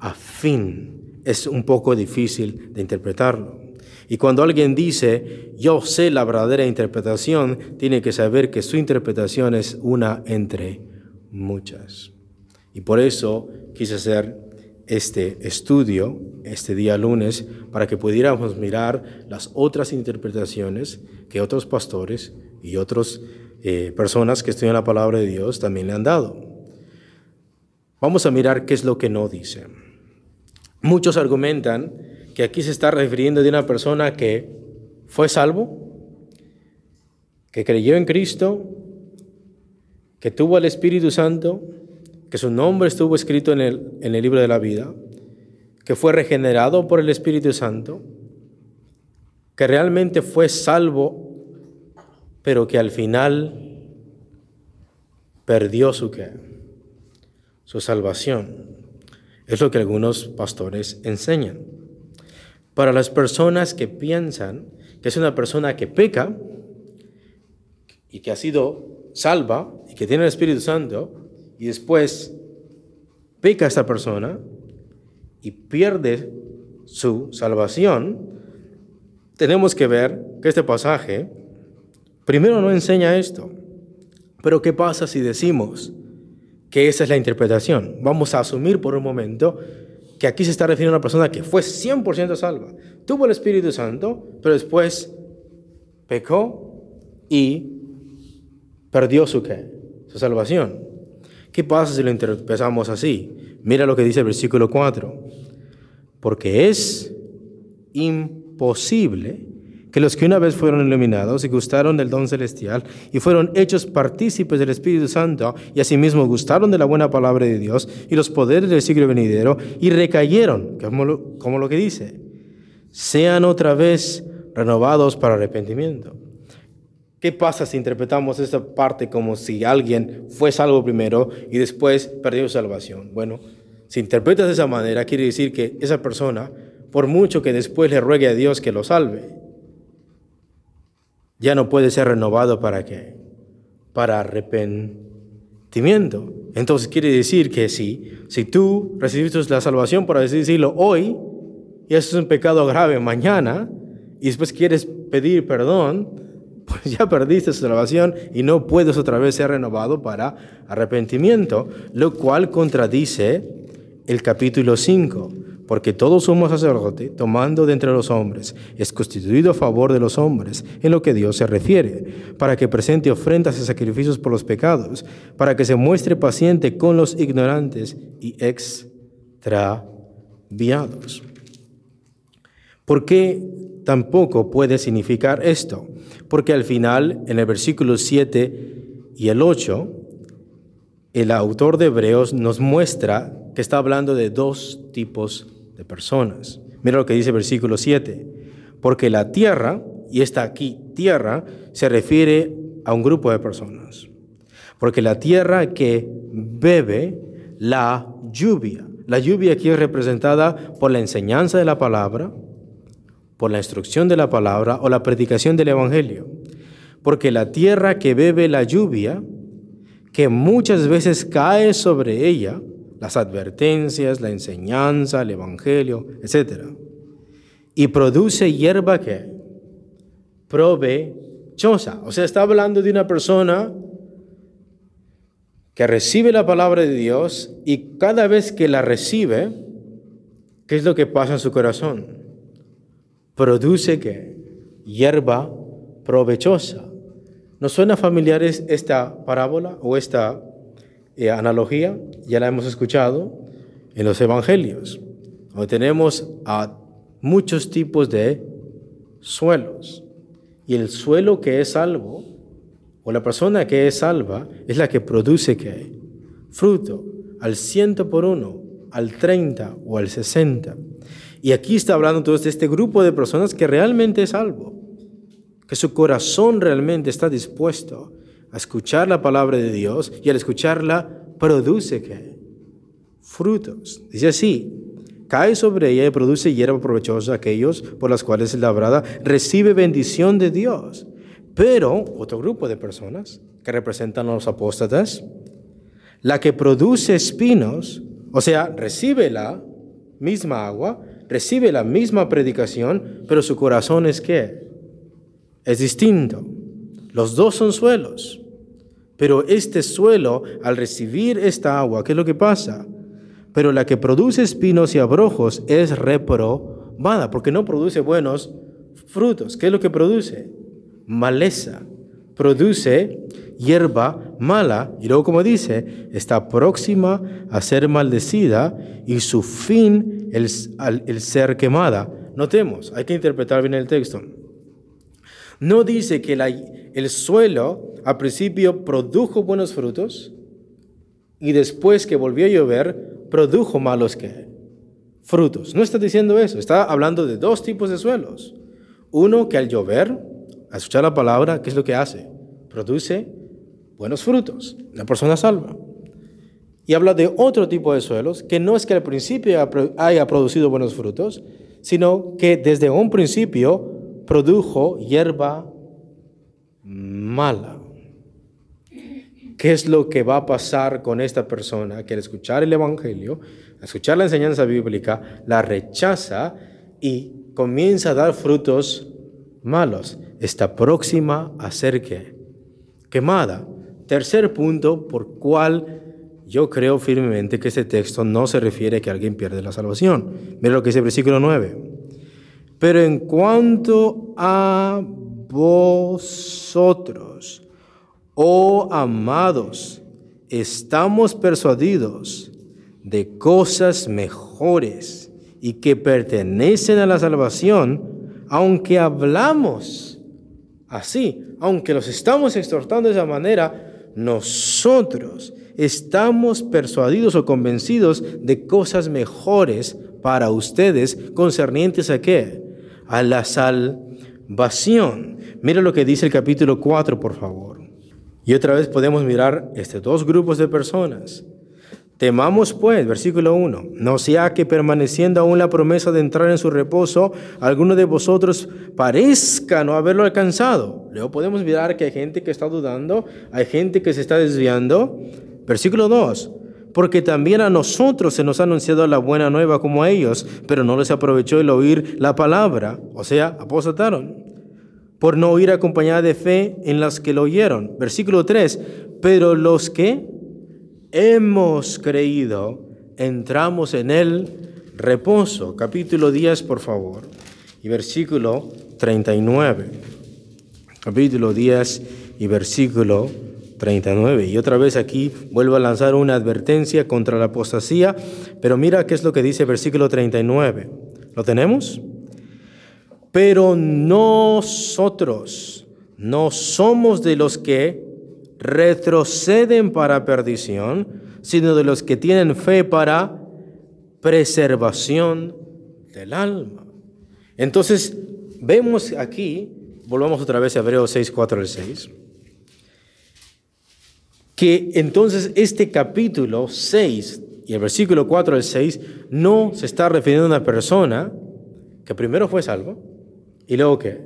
a fin. Es un poco difícil de interpretarlo. Y cuando alguien dice, yo sé la verdadera interpretación, tiene que saber que su interpretación es una entre muchas. Y por eso quise hacer este estudio este día lunes para que pudiéramos mirar las otras interpretaciones que otros pastores y otras eh, personas que estudian la palabra de Dios también le han dado. Vamos a mirar qué es lo que no dice. Muchos argumentan que aquí se está refiriendo de una persona que fue salvo, que creyó en Cristo, que tuvo el Espíritu Santo, que su nombre estuvo escrito en el, en el libro de la vida, que fue regenerado por el Espíritu Santo, que realmente fue salvo, pero que al final perdió su qué? Su salvación. Es lo que algunos pastores enseñan. Para las personas que piensan que es una persona que peca y que ha sido salva y que tiene el Espíritu Santo y después peca esta persona y pierde su salvación, tenemos que ver que este pasaje primero no enseña esto. Pero ¿qué pasa si decimos que esa es la interpretación? Vamos a asumir por un momento que aquí se está refiriendo a una persona que fue 100% salva, tuvo el Espíritu Santo, pero después pecó y perdió su qué? Su salvación. ¿Qué pasa si lo interpretamos así? Mira lo que dice el versículo 4. Porque es imposible que los que una vez fueron iluminados y gustaron del don celestial y fueron hechos partícipes del Espíritu Santo y asimismo gustaron de la buena palabra de Dios y los poderes del siglo venidero y recayeron, como lo, como lo que dice, sean otra vez renovados para arrepentimiento. ¿Qué pasa si interpretamos esta parte como si alguien fue salvo primero y después perdió salvación? Bueno, si interpretas de esa manera, quiere decir que esa persona, por mucho que después le ruegue a Dios que lo salve, ya no puede ser renovado para qué? Para arrepentimiento. Entonces quiere decir que sí, si tú recibiste la salvación, por así decirlo, hoy, y eso es un pecado grave mañana, y después quieres pedir perdón, pues ya perdiste su salvación y no puedes otra vez ser renovado para arrepentimiento, lo cual contradice el capítulo 5, porque todo sumo sacerdote, tomando de entre los hombres, es constituido a favor de los hombres en lo que Dios se refiere, para que presente ofrendas y sacrificios por los pecados, para que se muestre paciente con los ignorantes y extraviados. ¿Por qué tampoco puede significar esto? porque al final, en el versículo 7 y el 8, el autor de Hebreos nos muestra que está hablando de dos tipos de personas. Mira lo que dice el versículo 7, porque la tierra, y esta aquí tierra, se refiere a un grupo de personas. Porque la tierra que bebe la lluvia, la lluvia aquí es representada por la enseñanza de la palabra, por la instrucción de la palabra o la predicación del Evangelio. Porque la tierra que bebe la lluvia, que muchas veces cae sobre ella, las advertencias, la enseñanza, el Evangelio, etc. Y produce hierba que provechosa. O sea, está hablando de una persona que recibe la palabra de Dios y cada vez que la recibe, ¿qué es lo que pasa en su corazón? produce que hierba provechosa. ¿Nos suena familiar esta parábola o esta eh, analogía? Ya la hemos escuchado en los evangelios, donde tenemos a muchos tipos de suelos. Y el suelo que es salvo, o la persona que es salva, es la que produce que fruto al ciento por uno, al treinta o al sesenta. Y aquí está hablando entonces de este grupo de personas que realmente es salvo, que su corazón realmente está dispuesto a escuchar la palabra de Dios y al escucharla produce ¿qué? frutos. Dice así, cae sobre ella y produce hierba provechosa aquellos por las cuales es labrada, recibe bendición de Dios. Pero otro grupo de personas que representan a los apóstatas, la que produce espinos, o sea, recibe la misma agua, recibe la misma predicación, pero su corazón es qué? Es distinto. Los dos son suelos. Pero este suelo, al recibir esta agua, ¿qué es lo que pasa? Pero la que produce espinos y abrojos es reprobada, porque no produce buenos frutos. ¿Qué es lo que produce? Maleza. produce hierba mala y luego como dice, está próxima a ser maldecida y su fin el, el ser quemada. Notemos, hay que interpretar bien el texto. No dice que el suelo al principio produjo buenos frutos y después que volvió a llover produjo malos que frutos. No está diciendo eso, está hablando de dos tipos de suelos. Uno que al llover, al escuchar la palabra, ¿qué es lo que hace? Produce buenos frutos, la persona salva. Y habla de otro tipo de suelos que no es que al principio haya producido buenos frutos, sino que desde un principio produjo hierba mala. ¿Qué es lo que va a pasar con esta persona que al escuchar el Evangelio, al escuchar la enseñanza bíblica, la rechaza y comienza a dar frutos malos? Está próxima a ser quemada. Tercer punto por cual yo creo firmemente que este texto no se refiere a que alguien pierde la salvación. Mira lo que dice el versículo 9. Pero en cuanto a vosotros, oh amados, estamos persuadidos de cosas mejores y que pertenecen a la salvación, aunque hablamos así, aunque los estamos exhortando de esa manera, nosotros estamos persuadidos o convencidos de cosas mejores para ustedes concernientes a qué? A la salvación. Mira lo que dice el capítulo 4, por favor. Y otra vez podemos mirar estos dos grupos de personas. Temamos pues, versículo 1, no sea que permaneciendo aún la promesa de entrar en su reposo, alguno de vosotros parezca no haberlo alcanzado. Luego podemos mirar que hay gente que está dudando, hay gente que se está desviando. Versículo 2, porque también a nosotros se nos ha anunciado la buena nueva como a ellos, pero no les aprovechó el oír la palabra, o sea, apostataron, por no oír acompañada de fe en las que lo oyeron. Versículo 3, pero los que hemos creído, entramos en el reposo. Capítulo 10, por favor, y versículo 39. Capítulo 10 y versículo 39. Y otra vez aquí vuelvo a lanzar una advertencia contra la apostasía, pero mira qué es lo que dice el versículo 39. ¿Lo tenemos? Pero nosotros no somos de los que retroceden para perdición, sino de los que tienen fe para preservación del alma. Entonces, vemos aquí, volvamos otra vez a Hebreos 6, 4 al 6, que entonces este capítulo 6 y el versículo 4 al 6 no se está refiriendo a una persona que primero fue salvo y luego que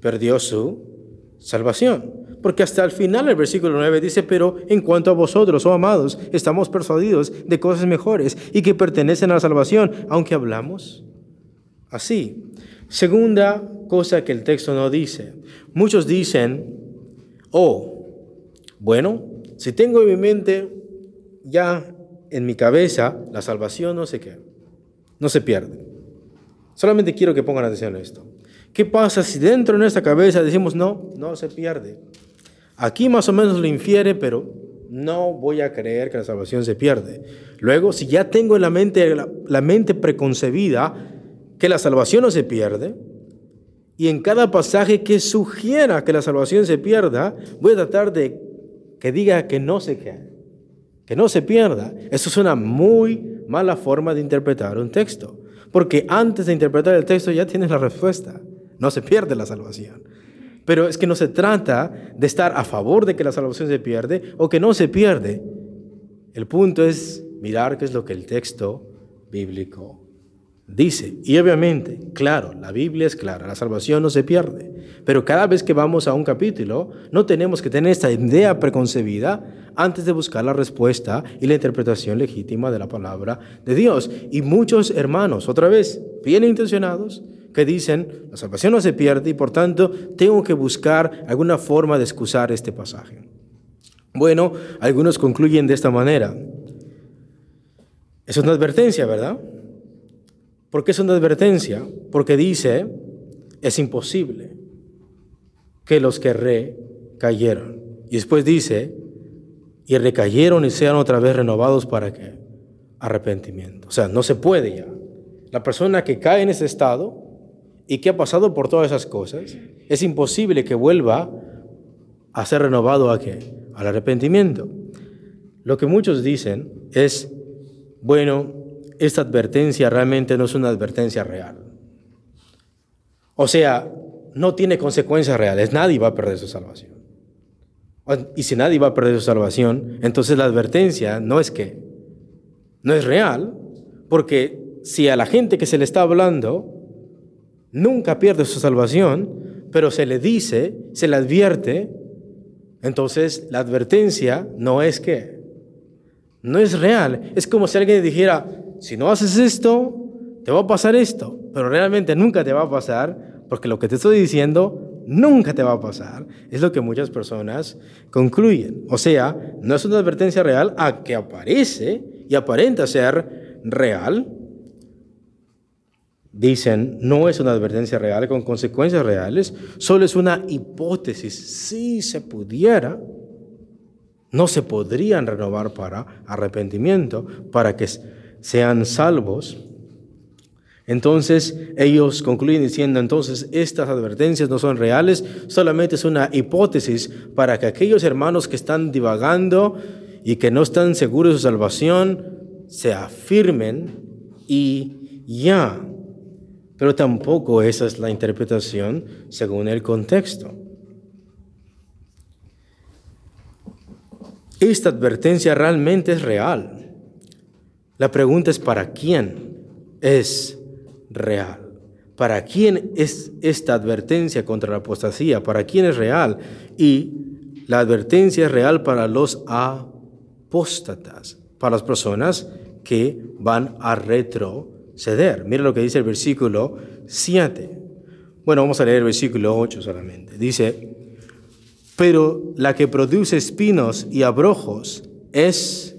perdió su salvación. Porque hasta el final el versículo 9 dice, pero en cuanto a vosotros, oh amados, estamos persuadidos de cosas mejores y que pertenecen a la salvación, aunque hablamos así. Segunda cosa que el texto no dice. Muchos dicen, oh, bueno, si tengo en mi mente ya en mi cabeza la salvación, no sé qué, no se pierde. Solamente quiero que pongan atención a esto. ¿Qué pasa si dentro de nuestra cabeza decimos, no, no se pierde? Aquí más o menos lo infiere, pero no voy a creer que la salvación se pierde. Luego, si ya tengo en la mente, la, mente preconcebida que la salvación no se pierde, y en cada pasaje que sugiera que la salvación se pierda, voy a tratar de que diga que no se quede, que no se pierda. Eso es una muy mala forma de interpretar un texto, porque antes de interpretar el texto ya tienes la respuesta. No se pierde la salvación. Pero es que no se trata de estar a favor de que la salvación se pierde o que no se pierde. El punto es mirar qué es lo que el texto bíblico dice. Y obviamente, claro, la Biblia es clara, la salvación no se pierde. Pero cada vez que vamos a un capítulo, no tenemos que tener esta idea preconcebida antes de buscar la respuesta y la interpretación legítima de la palabra de Dios. Y muchos hermanos, otra vez, bien intencionados, que dicen, la salvación no se pierde y por tanto tengo que buscar alguna forma de excusar este pasaje. Bueno, algunos concluyen de esta manera. Es una advertencia, ¿verdad? ¿Por qué es una advertencia? Porque dice, es imposible que los que cayeron. Y después dice, y recayeron y sean otra vez renovados para qué? Arrepentimiento. O sea, no se puede ya. La persona que cae en ese estado y que ha pasado por todas esas cosas, es imposible que vuelva a ser renovado a qué? Al arrepentimiento. Lo que muchos dicen es, bueno, esta advertencia realmente no es una advertencia real. O sea, no tiene consecuencias reales. Nadie va a perder su salvación. Y si nadie va a perder su salvación, entonces la advertencia no es que, no es real, porque si a la gente que se le está hablando nunca pierde su salvación, pero se le dice, se le advierte, entonces la advertencia no es que, no es real. Es como si alguien dijera, si no haces esto, te va a pasar esto, pero realmente nunca te va a pasar porque lo que te estoy diciendo nunca te va a pasar. Es lo que muchas personas concluyen. O sea, no es una advertencia real a que aparece y aparenta ser real. Dicen, no es una advertencia real con consecuencias reales, solo es una hipótesis. Si se pudiera, no se podrían renovar para arrepentimiento, para que sean salvos. Entonces ellos concluyen diciendo, entonces estas advertencias no son reales, solamente es una hipótesis para que aquellos hermanos que están divagando y que no están seguros de su salvación se afirmen y ya. Pero tampoco esa es la interpretación según el contexto. Esta advertencia realmente es real. La pregunta es para quién es real. ¿Para quién es esta advertencia contra la apostasía? ¿Para quién es real? Y la advertencia es real para los apóstatas, para las personas que van a retroceder. Mira lo que dice el versículo 7. Bueno, vamos a leer el versículo 8 solamente. Dice, pero la que produce espinos y abrojos es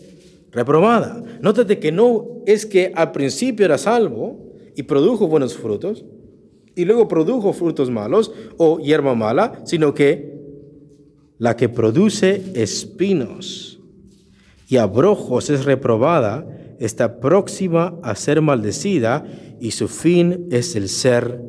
reprobada. Nótate que no es que al principio era salvo, y produjo buenos frutos, y luego produjo frutos malos o hierba mala, sino que la que produce espinos y abrojos es reprobada, está próxima a ser maldecida y su fin es el ser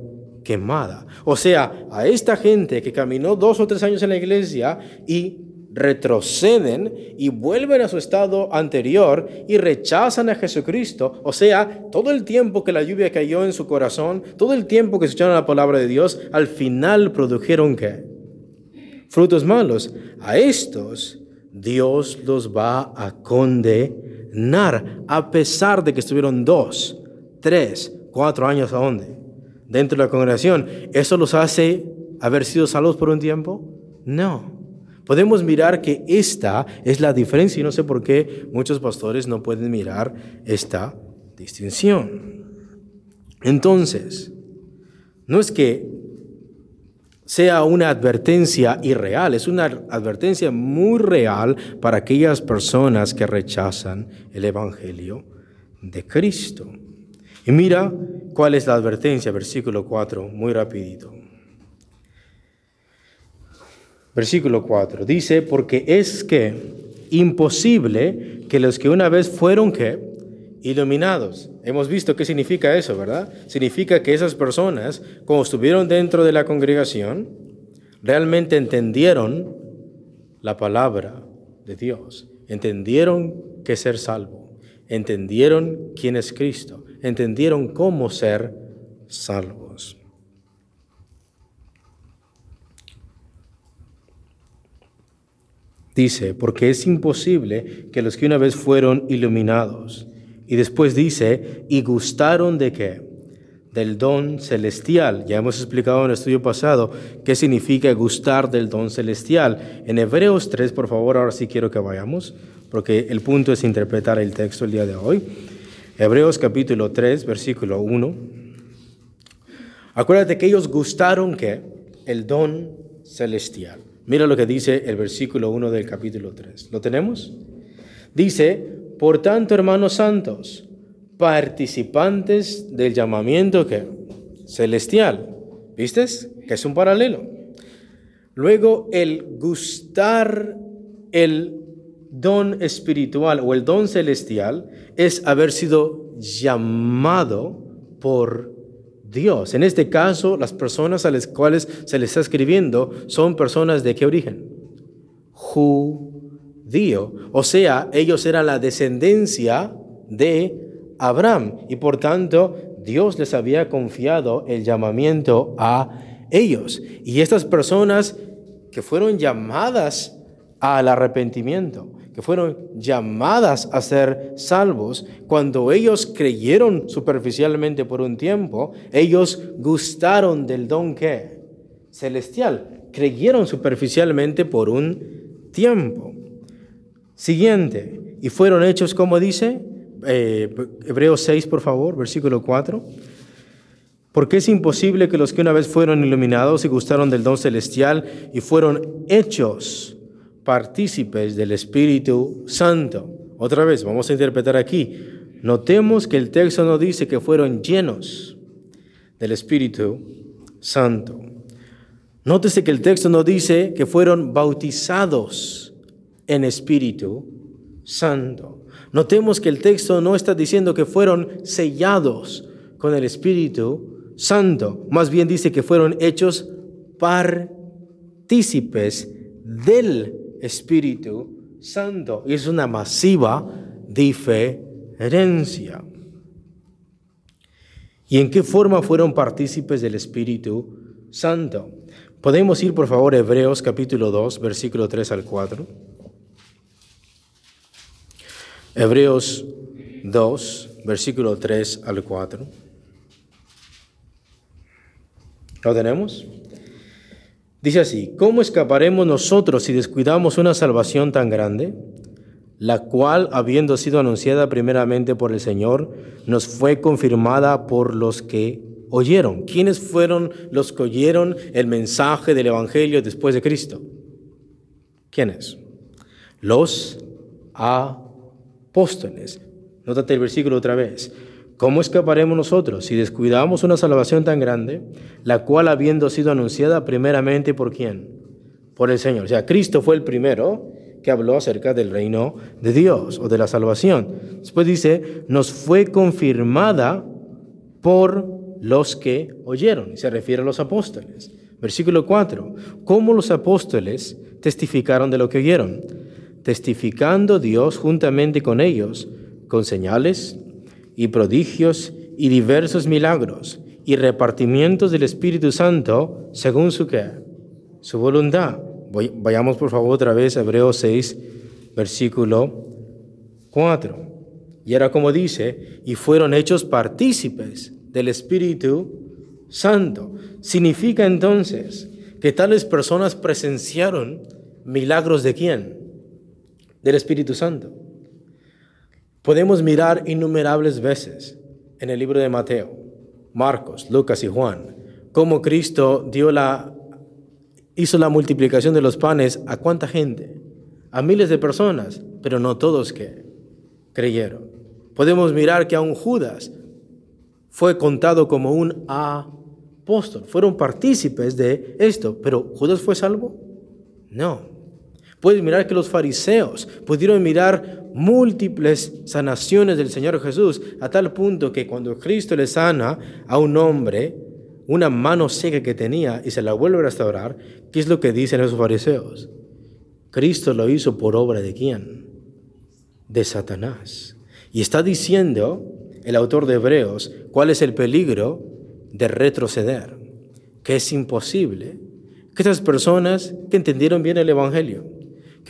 quemada. O sea, a esta gente que caminó dos o tres años en la iglesia y retroceden y vuelven a su estado anterior y rechazan a Jesucristo. O sea, todo el tiempo que la lluvia cayó en su corazón, todo el tiempo que escucharon la palabra de Dios, al final produjeron qué? Frutos malos. A estos Dios los va a condenar, a pesar de que estuvieron dos, tres, cuatro años a? Dentro de la congregación. ¿Eso los hace haber sido salvos por un tiempo? No podemos mirar que esta es la diferencia y no sé por qué muchos pastores no pueden mirar esta distinción. Entonces, no es que sea una advertencia irreal, es una advertencia muy real para aquellas personas que rechazan el Evangelio de Cristo. Y mira cuál es la advertencia, versículo 4, muy rapidito. Versículo 4 dice, porque es que imposible que los que una vez fueron que iluminados. Hemos visto qué significa eso, ¿verdad? Significa que esas personas, como estuvieron dentro de la congregación, realmente entendieron la palabra de Dios, entendieron qué ser salvo, entendieron quién es Cristo, entendieron cómo ser salvos. Dice, porque es imposible que los que una vez fueron iluminados. Y después dice, y gustaron de qué? Del don celestial. Ya hemos explicado en el estudio pasado qué significa gustar del don celestial. En Hebreos 3, por favor, ahora sí quiero que vayamos, porque el punto es interpretar el texto el día de hoy. Hebreos capítulo 3, versículo 1. Acuérdate que ellos gustaron que el don celestial. Mira lo que dice el versículo 1 del capítulo 3. ¿Lo tenemos? Dice, por tanto, hermanos santos, participantes del llamamiento que celestial. ¿Viste? Que es un paralelo. Luego el gustar el don espiritual o el don celestial es haber sido llamado por Dios. En este caso, las personas a las cuales se les está escribiendo son personas de qué origen? Judío. O sea, ellos eran la descendencia de Abraham y por tanto Dios les había confiado el llamamiento a ellos. Y estas personas que fueron llamadas al arrepentimiento, fueron llamadas a ser salvos, cuando ellos creyeron superficialmente por un tiempo, ellos gustaron del don que celestial, creyeron superficialmente por un tiempo. Siguiente, y fueron hechos como dice, eh, Hebreos 6, por favor, versículo 4. Porque es imposible que los que una vez fueron iluminados y gustaron del don celestial y fueron hechos partícipes del Espíritu Santo. Otra vez, vamos a interpretar aquí. Notemos que el texto no dice que fueron llenos del Espíritu Santo. Nótese que el texto no dice que fueron bautizados en Espíritu Santo. Notemos que el texto no está diciendo que fueron sellados con el Espíritu Santo. Más bien dice que fueron hechos partícipes del Espíritu Santo. Es una masiva diferencia. ¿Y en qué forma fueron partícipes del Espíritu Santo? Podemos ir por favor a Hebreos capítulo 2, versículo 3 al 4. Hebreos 2, versículo 3 al 4. ¿Lo tenemos? Dice así, ¿cómo escaparemos nosotros si descuidamos una salvación tan grande, la cual, habiendo sido anunciada primeramente por el Señor, nos fue confirmada por los que oyeron? ¿Quiénes fueron los que oyeron el mensaje del Evangelio después de Cristo? ¿Quiénes? Los apóstoles. Nótate el versículo otra vez. ¿Cómo escaparemos nosotros si descuidamos una salvación tan grande, la cual habiendo sido anunciada primeramente por quién? Por el Señor. O sea, Cristo fue el primero que habló acerca del reino de Dios o de la salvación. Después dice, nos fue confirmada por los que oyeron. Y se refiere a los apóstoles. Versículo 4. ¿Cómo los apóstoles testificaron de lo que oyeron? Testificando Dios juntamente con ellos, con señales y prodigios y diversos milagros y repartimientos del Espíritu Santo según su qué? Su voluntad. Vayamos por favor otra vez a Hebreos 6, versículo 4. Y era como dice, y fueron hechos partícipes del Espíritu Santo. Significa entonces que tales personas presenciaron milagros de quién? Del Espíritu Santo. Podemos mirar innumerables veces en el libro de Mateo, Marcos, Lucas y Juan, cómo Cristo hizo la multiplicación de los panes a cuánta gente, a miles de personas, pero no todos creyeron. Podemos mirar que aún Judas fue contado como un apóstol, fueron partícipes de esto, pero ¿Judas fue salvo? No. Puedes mirar que los fariseos pudieron mirar múltiples sanaciones del Señor Jesús, a tal punto que cuando Cristo le sana a un hombre una mano seca que tenía y se la vuelve a restaurar, ¿qué es lo que dicen esos fariseos? Cristo lo hizo por obra de quién? De Satanás. Y está diciendo el autor de Hebreos cuál es el peligro de retroceder, que es imposible que estas personas que entendieron bien el Evangelio,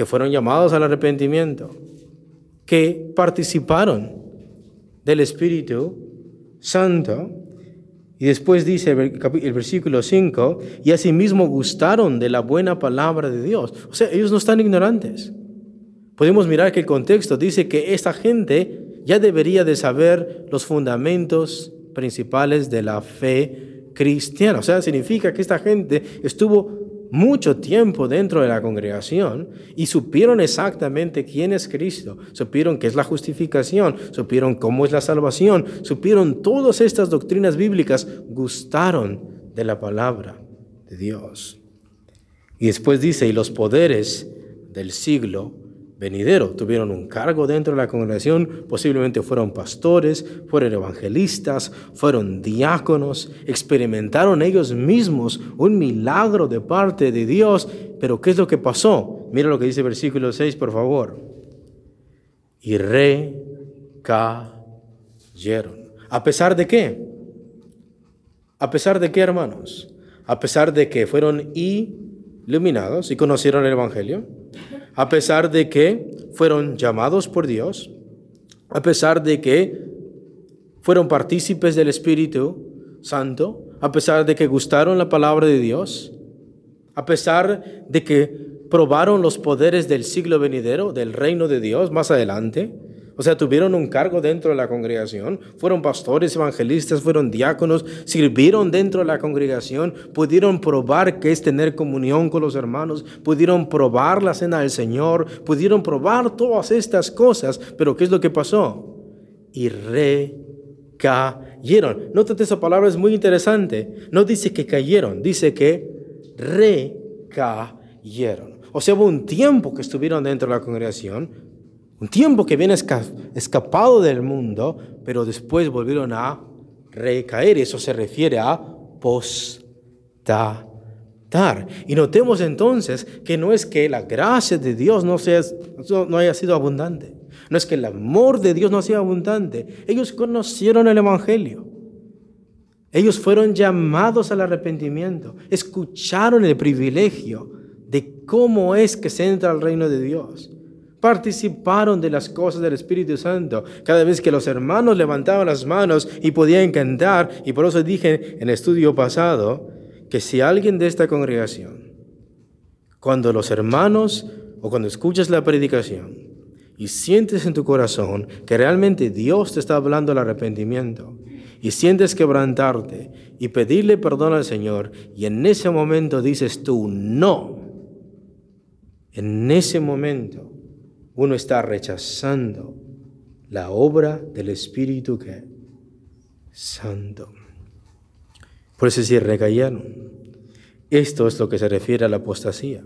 que fueron llamados al arrepentimiento, que participaron del Espíritu Santo. Y después dice el versículo 5, y asimismo gustaron de la buena palabra de Dios. O sea, ellos no están ignorantes. Podemos mirar que el contexto dice que esta gente ya debería de saber los fundamentos principales de la fe cristiana. O sea, significa que esta gente estuvo mucho tiempo dentro de la congregación y supieron exactamente quién es Cristo, supieron qué es la justificación, supieron cómo es la salvación, supieron todas estas doctrinas bíblicas, gustaron de la palabra de Dios. Y después dice, y los poderes del siglo venidero tuvieron un cargo dentro de la congregación, posiblemente fueron pastores, fueron evangelistas, fueron diáconos, experimentaron ellos mismos un milagro de parte de Dios, pero ¿qué es lo que pasó? Mira lo que dice el versículo 6, por favor. Y recayeron. ¿A pesar de qué? ¿A pesar de qué, hermanos? A pesar de que fueron iluminados y conocieron el Evangelio, a pesar de que fueron llamados por Dios, a pesar de que fueron partícipes del Espíritu Santo, a pesar de que gustaron la palabra de Dios, a pesar de que probaron los poderes del siglo venidero, del reino de Dios más adelante, o sea, tuvieron un cargo dentro de la congregación, fueron pastores, evangelistas, fueron diáconos, sirvieron dentro de la congregación, pudieron probar qué es tener comunión con los hermanos, pudieron probar la cena del Señor, pudieron probar todas estas cosas, pero ¿qué es lo que pasó? Y recayeron. Nótate esa palabra, es muy interesante. No dice que cayeron, dice que recayeron. O sea, hubo un tiempo que estuvieron dentro de la congregación, un tiempo que viene escapado del mundo, pero después volvieron a recaer. Eso se refiere a postatar. Y notemos entonces que no es que la gracia de Dios no, sea, no haya sido abundante. No es que el amor de Dios no sea abundante. Ellos conocieron el Evangelio. Ellos fueron llamados al arrepentimiento. Escucharon el privilegio de cómo es que se entra al reino de Dios participaron de las cosas del Espíritu Santo. Cada vez que los hermanos levantaban las manos y podían cantar, y por eso dije en el estudio pasado, que si alguien de esta congregación, cuando los hermanos o cuando escuchas la predicación y sientes en tu corazón que realmente Dios te está hablando al arrepentimiento y sientes quebrantarte y pedirle perdón al Señor y en ese momento dices tú no, en ese momento uno está rechazando la obra del Espíritu que Santo. Por eso sí recayeron. Esto es lo que se refiere a la apostasía.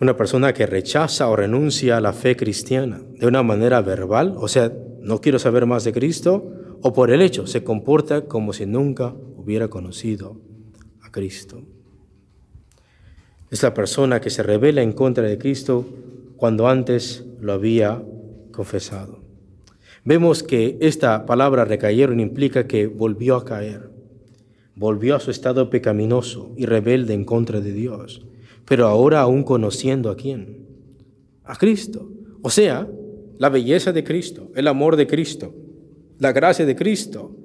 Una persona que rechaza o renuncia a la fe cristiana de una manera verbal, o sea, no quiero saber más de Cristo, o por el hecho se comporta como si nunca hubiera conocido a Cristo. Es la persona que se revela en contra de Cristo cuando antes lo había confesado. Vemos que esta palabra recayeron implica que volvió a caer, volvió a su estado pecaminoso y rebelde en contra de Dios, pero ahora aún conociendo a quién, a Cristo. O sea, la belleza de Cristo, el amor de Cristo, la gracia de Cristo,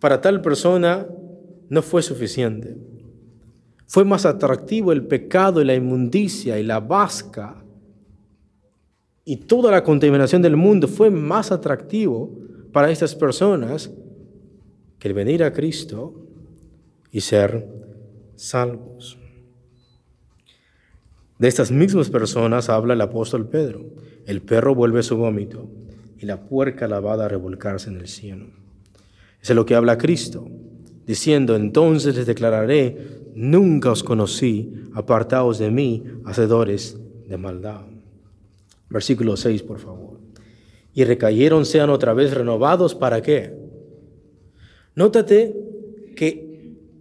para tal persona no fue suficiente. Fue más atractivo el pecado y la inmundicia y la vasca y toda la contaminación del mundo fue más atractivo para estas personas que el venir a Cristo y ser salvos. De estas mismas personas habla el apóstol Pedro. El perro vuelve su vómito y la puerca lavada a revolcarse en el cielo. Eso es lo que habla Cristo, diciendo, entonces les declararé, nunca os conocí, apartaos de mí, hacedores de maldad. Versículo 6, por favor. Y recayeron, sean otra vez renovados, ¿para qué? Nótate que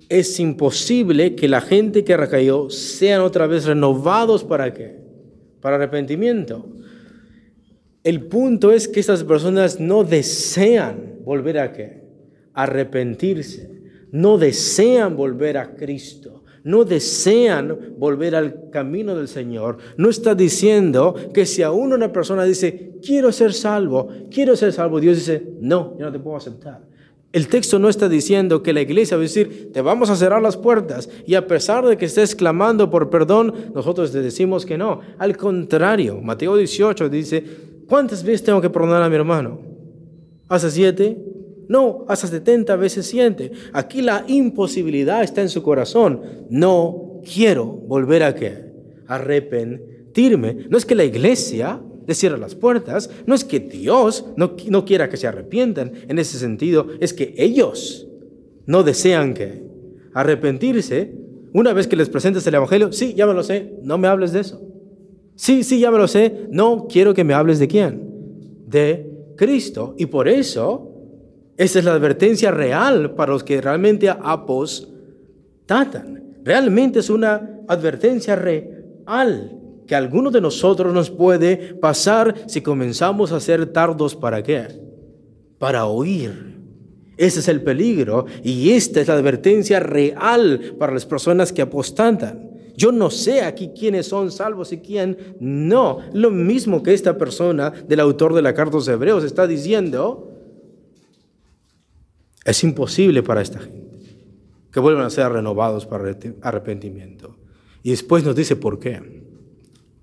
es imposible que la gente que recayó sean otra vez renovados, ¿para qué? Para arrepentimiento. El punto es que estas personas no desean volver a qué? Arrepentirse. No desean volver a Cristo no desean volver al camino del Señor, no está diciendo que si aún una persona dice, quiero ser salvo, quiero ser salvo, Dios dice, no, yo no te puedo aceptar. El texto no está diciendo que la iglesia va a decir, te vamos a cerrar las puertas y a pesar de que estés clamando por perdón, nosotros te decimos que no. Al contrario, Mateo 18 dice, ¿cuántas veces tengo que perdonar a mi hermano? ¿Hasta siete? No, hasta 70 veces siente. Aquí la imposibilidad está en su corazón. No quiero volver a qué? Arrepentirme. No es que la iglesia le cierre las puertas, no es que Dios no, no quiera que se arrepientan. En ese sentido, es que ellos no desean que arrepentirse. Una vez que les presentes el Evangelio, sí, ya me lo sé, no me hables de eso. Sí, sí, ya me lo sé, no quiero que me hables de quién. De Cristo. Y por eso, esa es la advertencia real para los que realmente apostatan. Realmente es una advertencia real que alguno de nosotros nos puede pasar si comenzamos a ser tardos para qué? Para oír. Ese es el peligro y esta es la advertencia real para las personas que apostatan. Yo no sé aquí quiénes son salvos y quién no. Lo mismo que esta persona del autor de la carta de los Hebreos está diciendo, es imposible para esta gente que vuelvan a ser renovados para arrepentimiento. Y después nos dice por qué.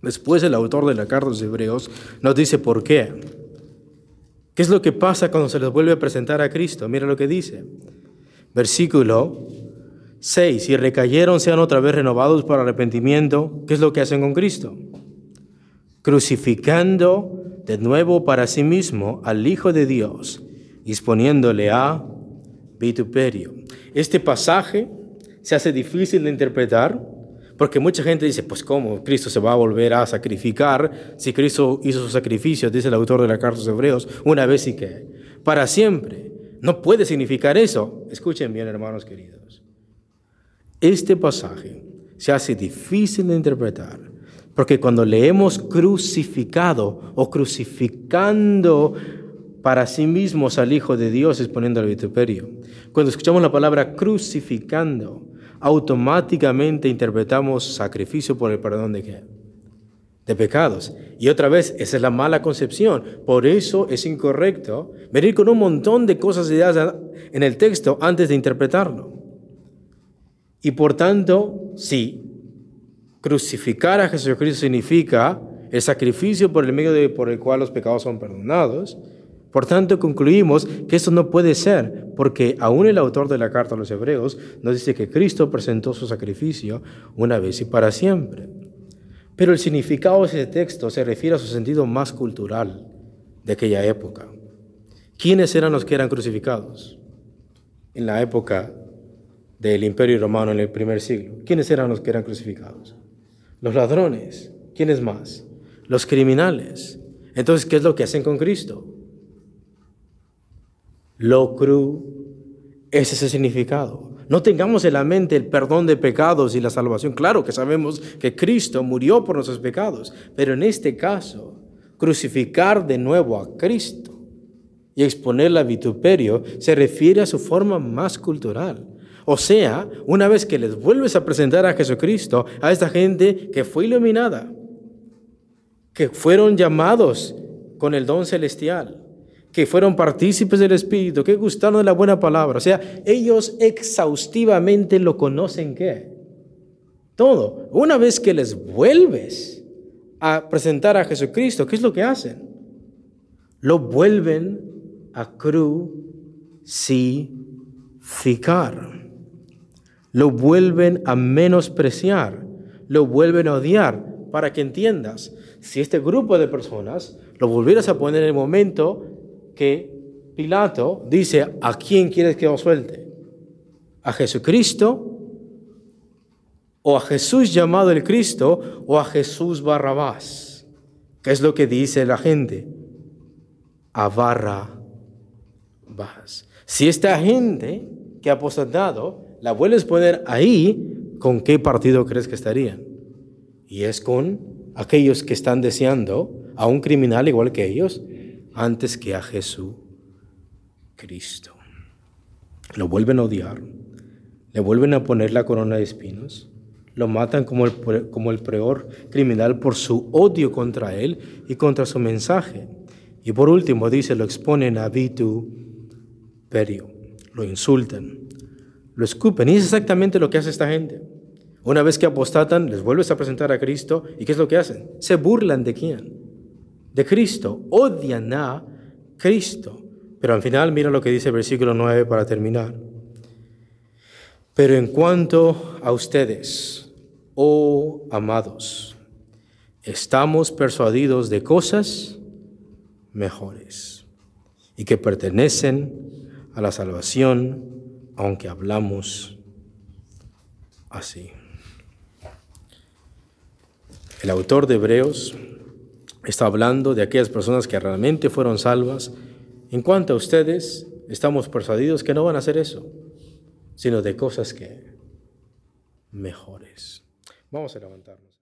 Después el autor de la carta de los Hebreos nos dice por qué. ¿Qué es lo que pasa cuando se les vuelve a presentar a Cristo? Mira lo que dice. Versículo 6. Si recayeron, sean otra vez renovados para arrepentimiento. ¿Qué es lo que hacen con Cristo? Crucificando de nuevo para sí mismo al Hijo de Dios, disponiéndole a vituperio. Este pasaje se hace difícil de interpretar porque mucha gente dice, pues ¿cómo Cristo se va a volver a sacrificar si Cristo hizo su sacrificio, dice el autor de la carta de los Hebreos, una vez y que para siempre? No puede significar eso. Escuchen bien, hermanos queridos. Este pasaje se hace difícil de interpretar porque cuando leemos crucificado o crucificando para sí mismos al Hijo de Dios exponiendo al vituperio, cuando escuchamos la palabra crucificando, automáticamente interpretamos sacrificio por el perdón de qué? De pecados. Y otra vez, esa es la mala concepción. Por eso es incorrecto venir con un montón de cosas ideadas en el texto antes de interpretarlo. Y por tanto, sí, crucificar a Jesucristo significa el sacrificio por el medio de, por el cual los pecados son perdonados, por tanto, concluimos que esto no puede ser, porque aún el autor de la carta a los hebreos nos dice que Cristo presentó su sacrificio una vez y para siempre. Pero el significado de ese texto se refiere a su sentido más cultural de aquella época. ¿Quiénes eran los que eran crucificados en la época del Imperio Romano en el primer siglo? ¿Quiénes eran los que eran crucificados? Los ladrones. ¿Quiénes más? Los criminales. Entonces, ¿qué es lo que hacen con Cristo? Lo cru. Ese es el significado. No tengamos en la mente el perdón de pecados y la salvación. Claro que sabemos que Cristo murió por nuestros pecados, pero en este caso, crucificar de nuevo a Cristo y exponerla a vituperio se refiere a su forma más cultural. O sea, una vez que les vuelves a presentar a Jesucristo, a esta gente que fue iluminada, que fueron llamados con el don celestial, que fueron partícipes del Espíritu, que gustaron de la buena palabra. O sea, ellos exhaustivamente lo conocen qué? Todo. Una vez que les vuelves a presentar a Jesucristo, ¿qué es lo que hacen? Lo vuelven a crucificar. Lo vuelven a menospreciar. Lo vuelven a odiar. Para que entiendas, si este grupo de personas lo volvieras a poner en el momento que Pilato dice, ¿a quién quieres que os suelte? ¿A Jesucristo? ¿O a Jesús llamado el Cristo? ¿O a Jesús Barrabás? ¿Qué es lo que dice la gente? A Barrabás. Si esta gente que ha apostatado la vuelves a poner ahí, ¿con qué partido crees que estarían? Y es con aquellos que están deseando a un criminal igual que ellos, antes que a Jesucristo. Lo vuelven a odiar, le vuelven a poner la corona de espinos, lo matan como el, como el peor criminal por su odio contra él y contra su mensaje. Y por último dice, lo exponen a vituperio, lo insultan, lo escupen. Y es exactamente lo que hace esta gente. Una vez que apostatan, les vuelves a presentar a Cristo. ¿Y qué es lo que hacen? Se burlan de quién? De Cristo, odian a Cristo. Pero al final mira lo que dice el versículo 9 para terminar. Pero en cuanto a ustedes, oh amados, estamos persuadidos de cosas mejores y que pertenecen a la salvación, aunque hablamos así. El autor de Hebreos está hablando de aquellas personas que realmente fueron salvas. En cuanto a ustedes, estamos persuadidos que no van a hacer eso, sino de cosas que mejores. Vamos a levantarnos.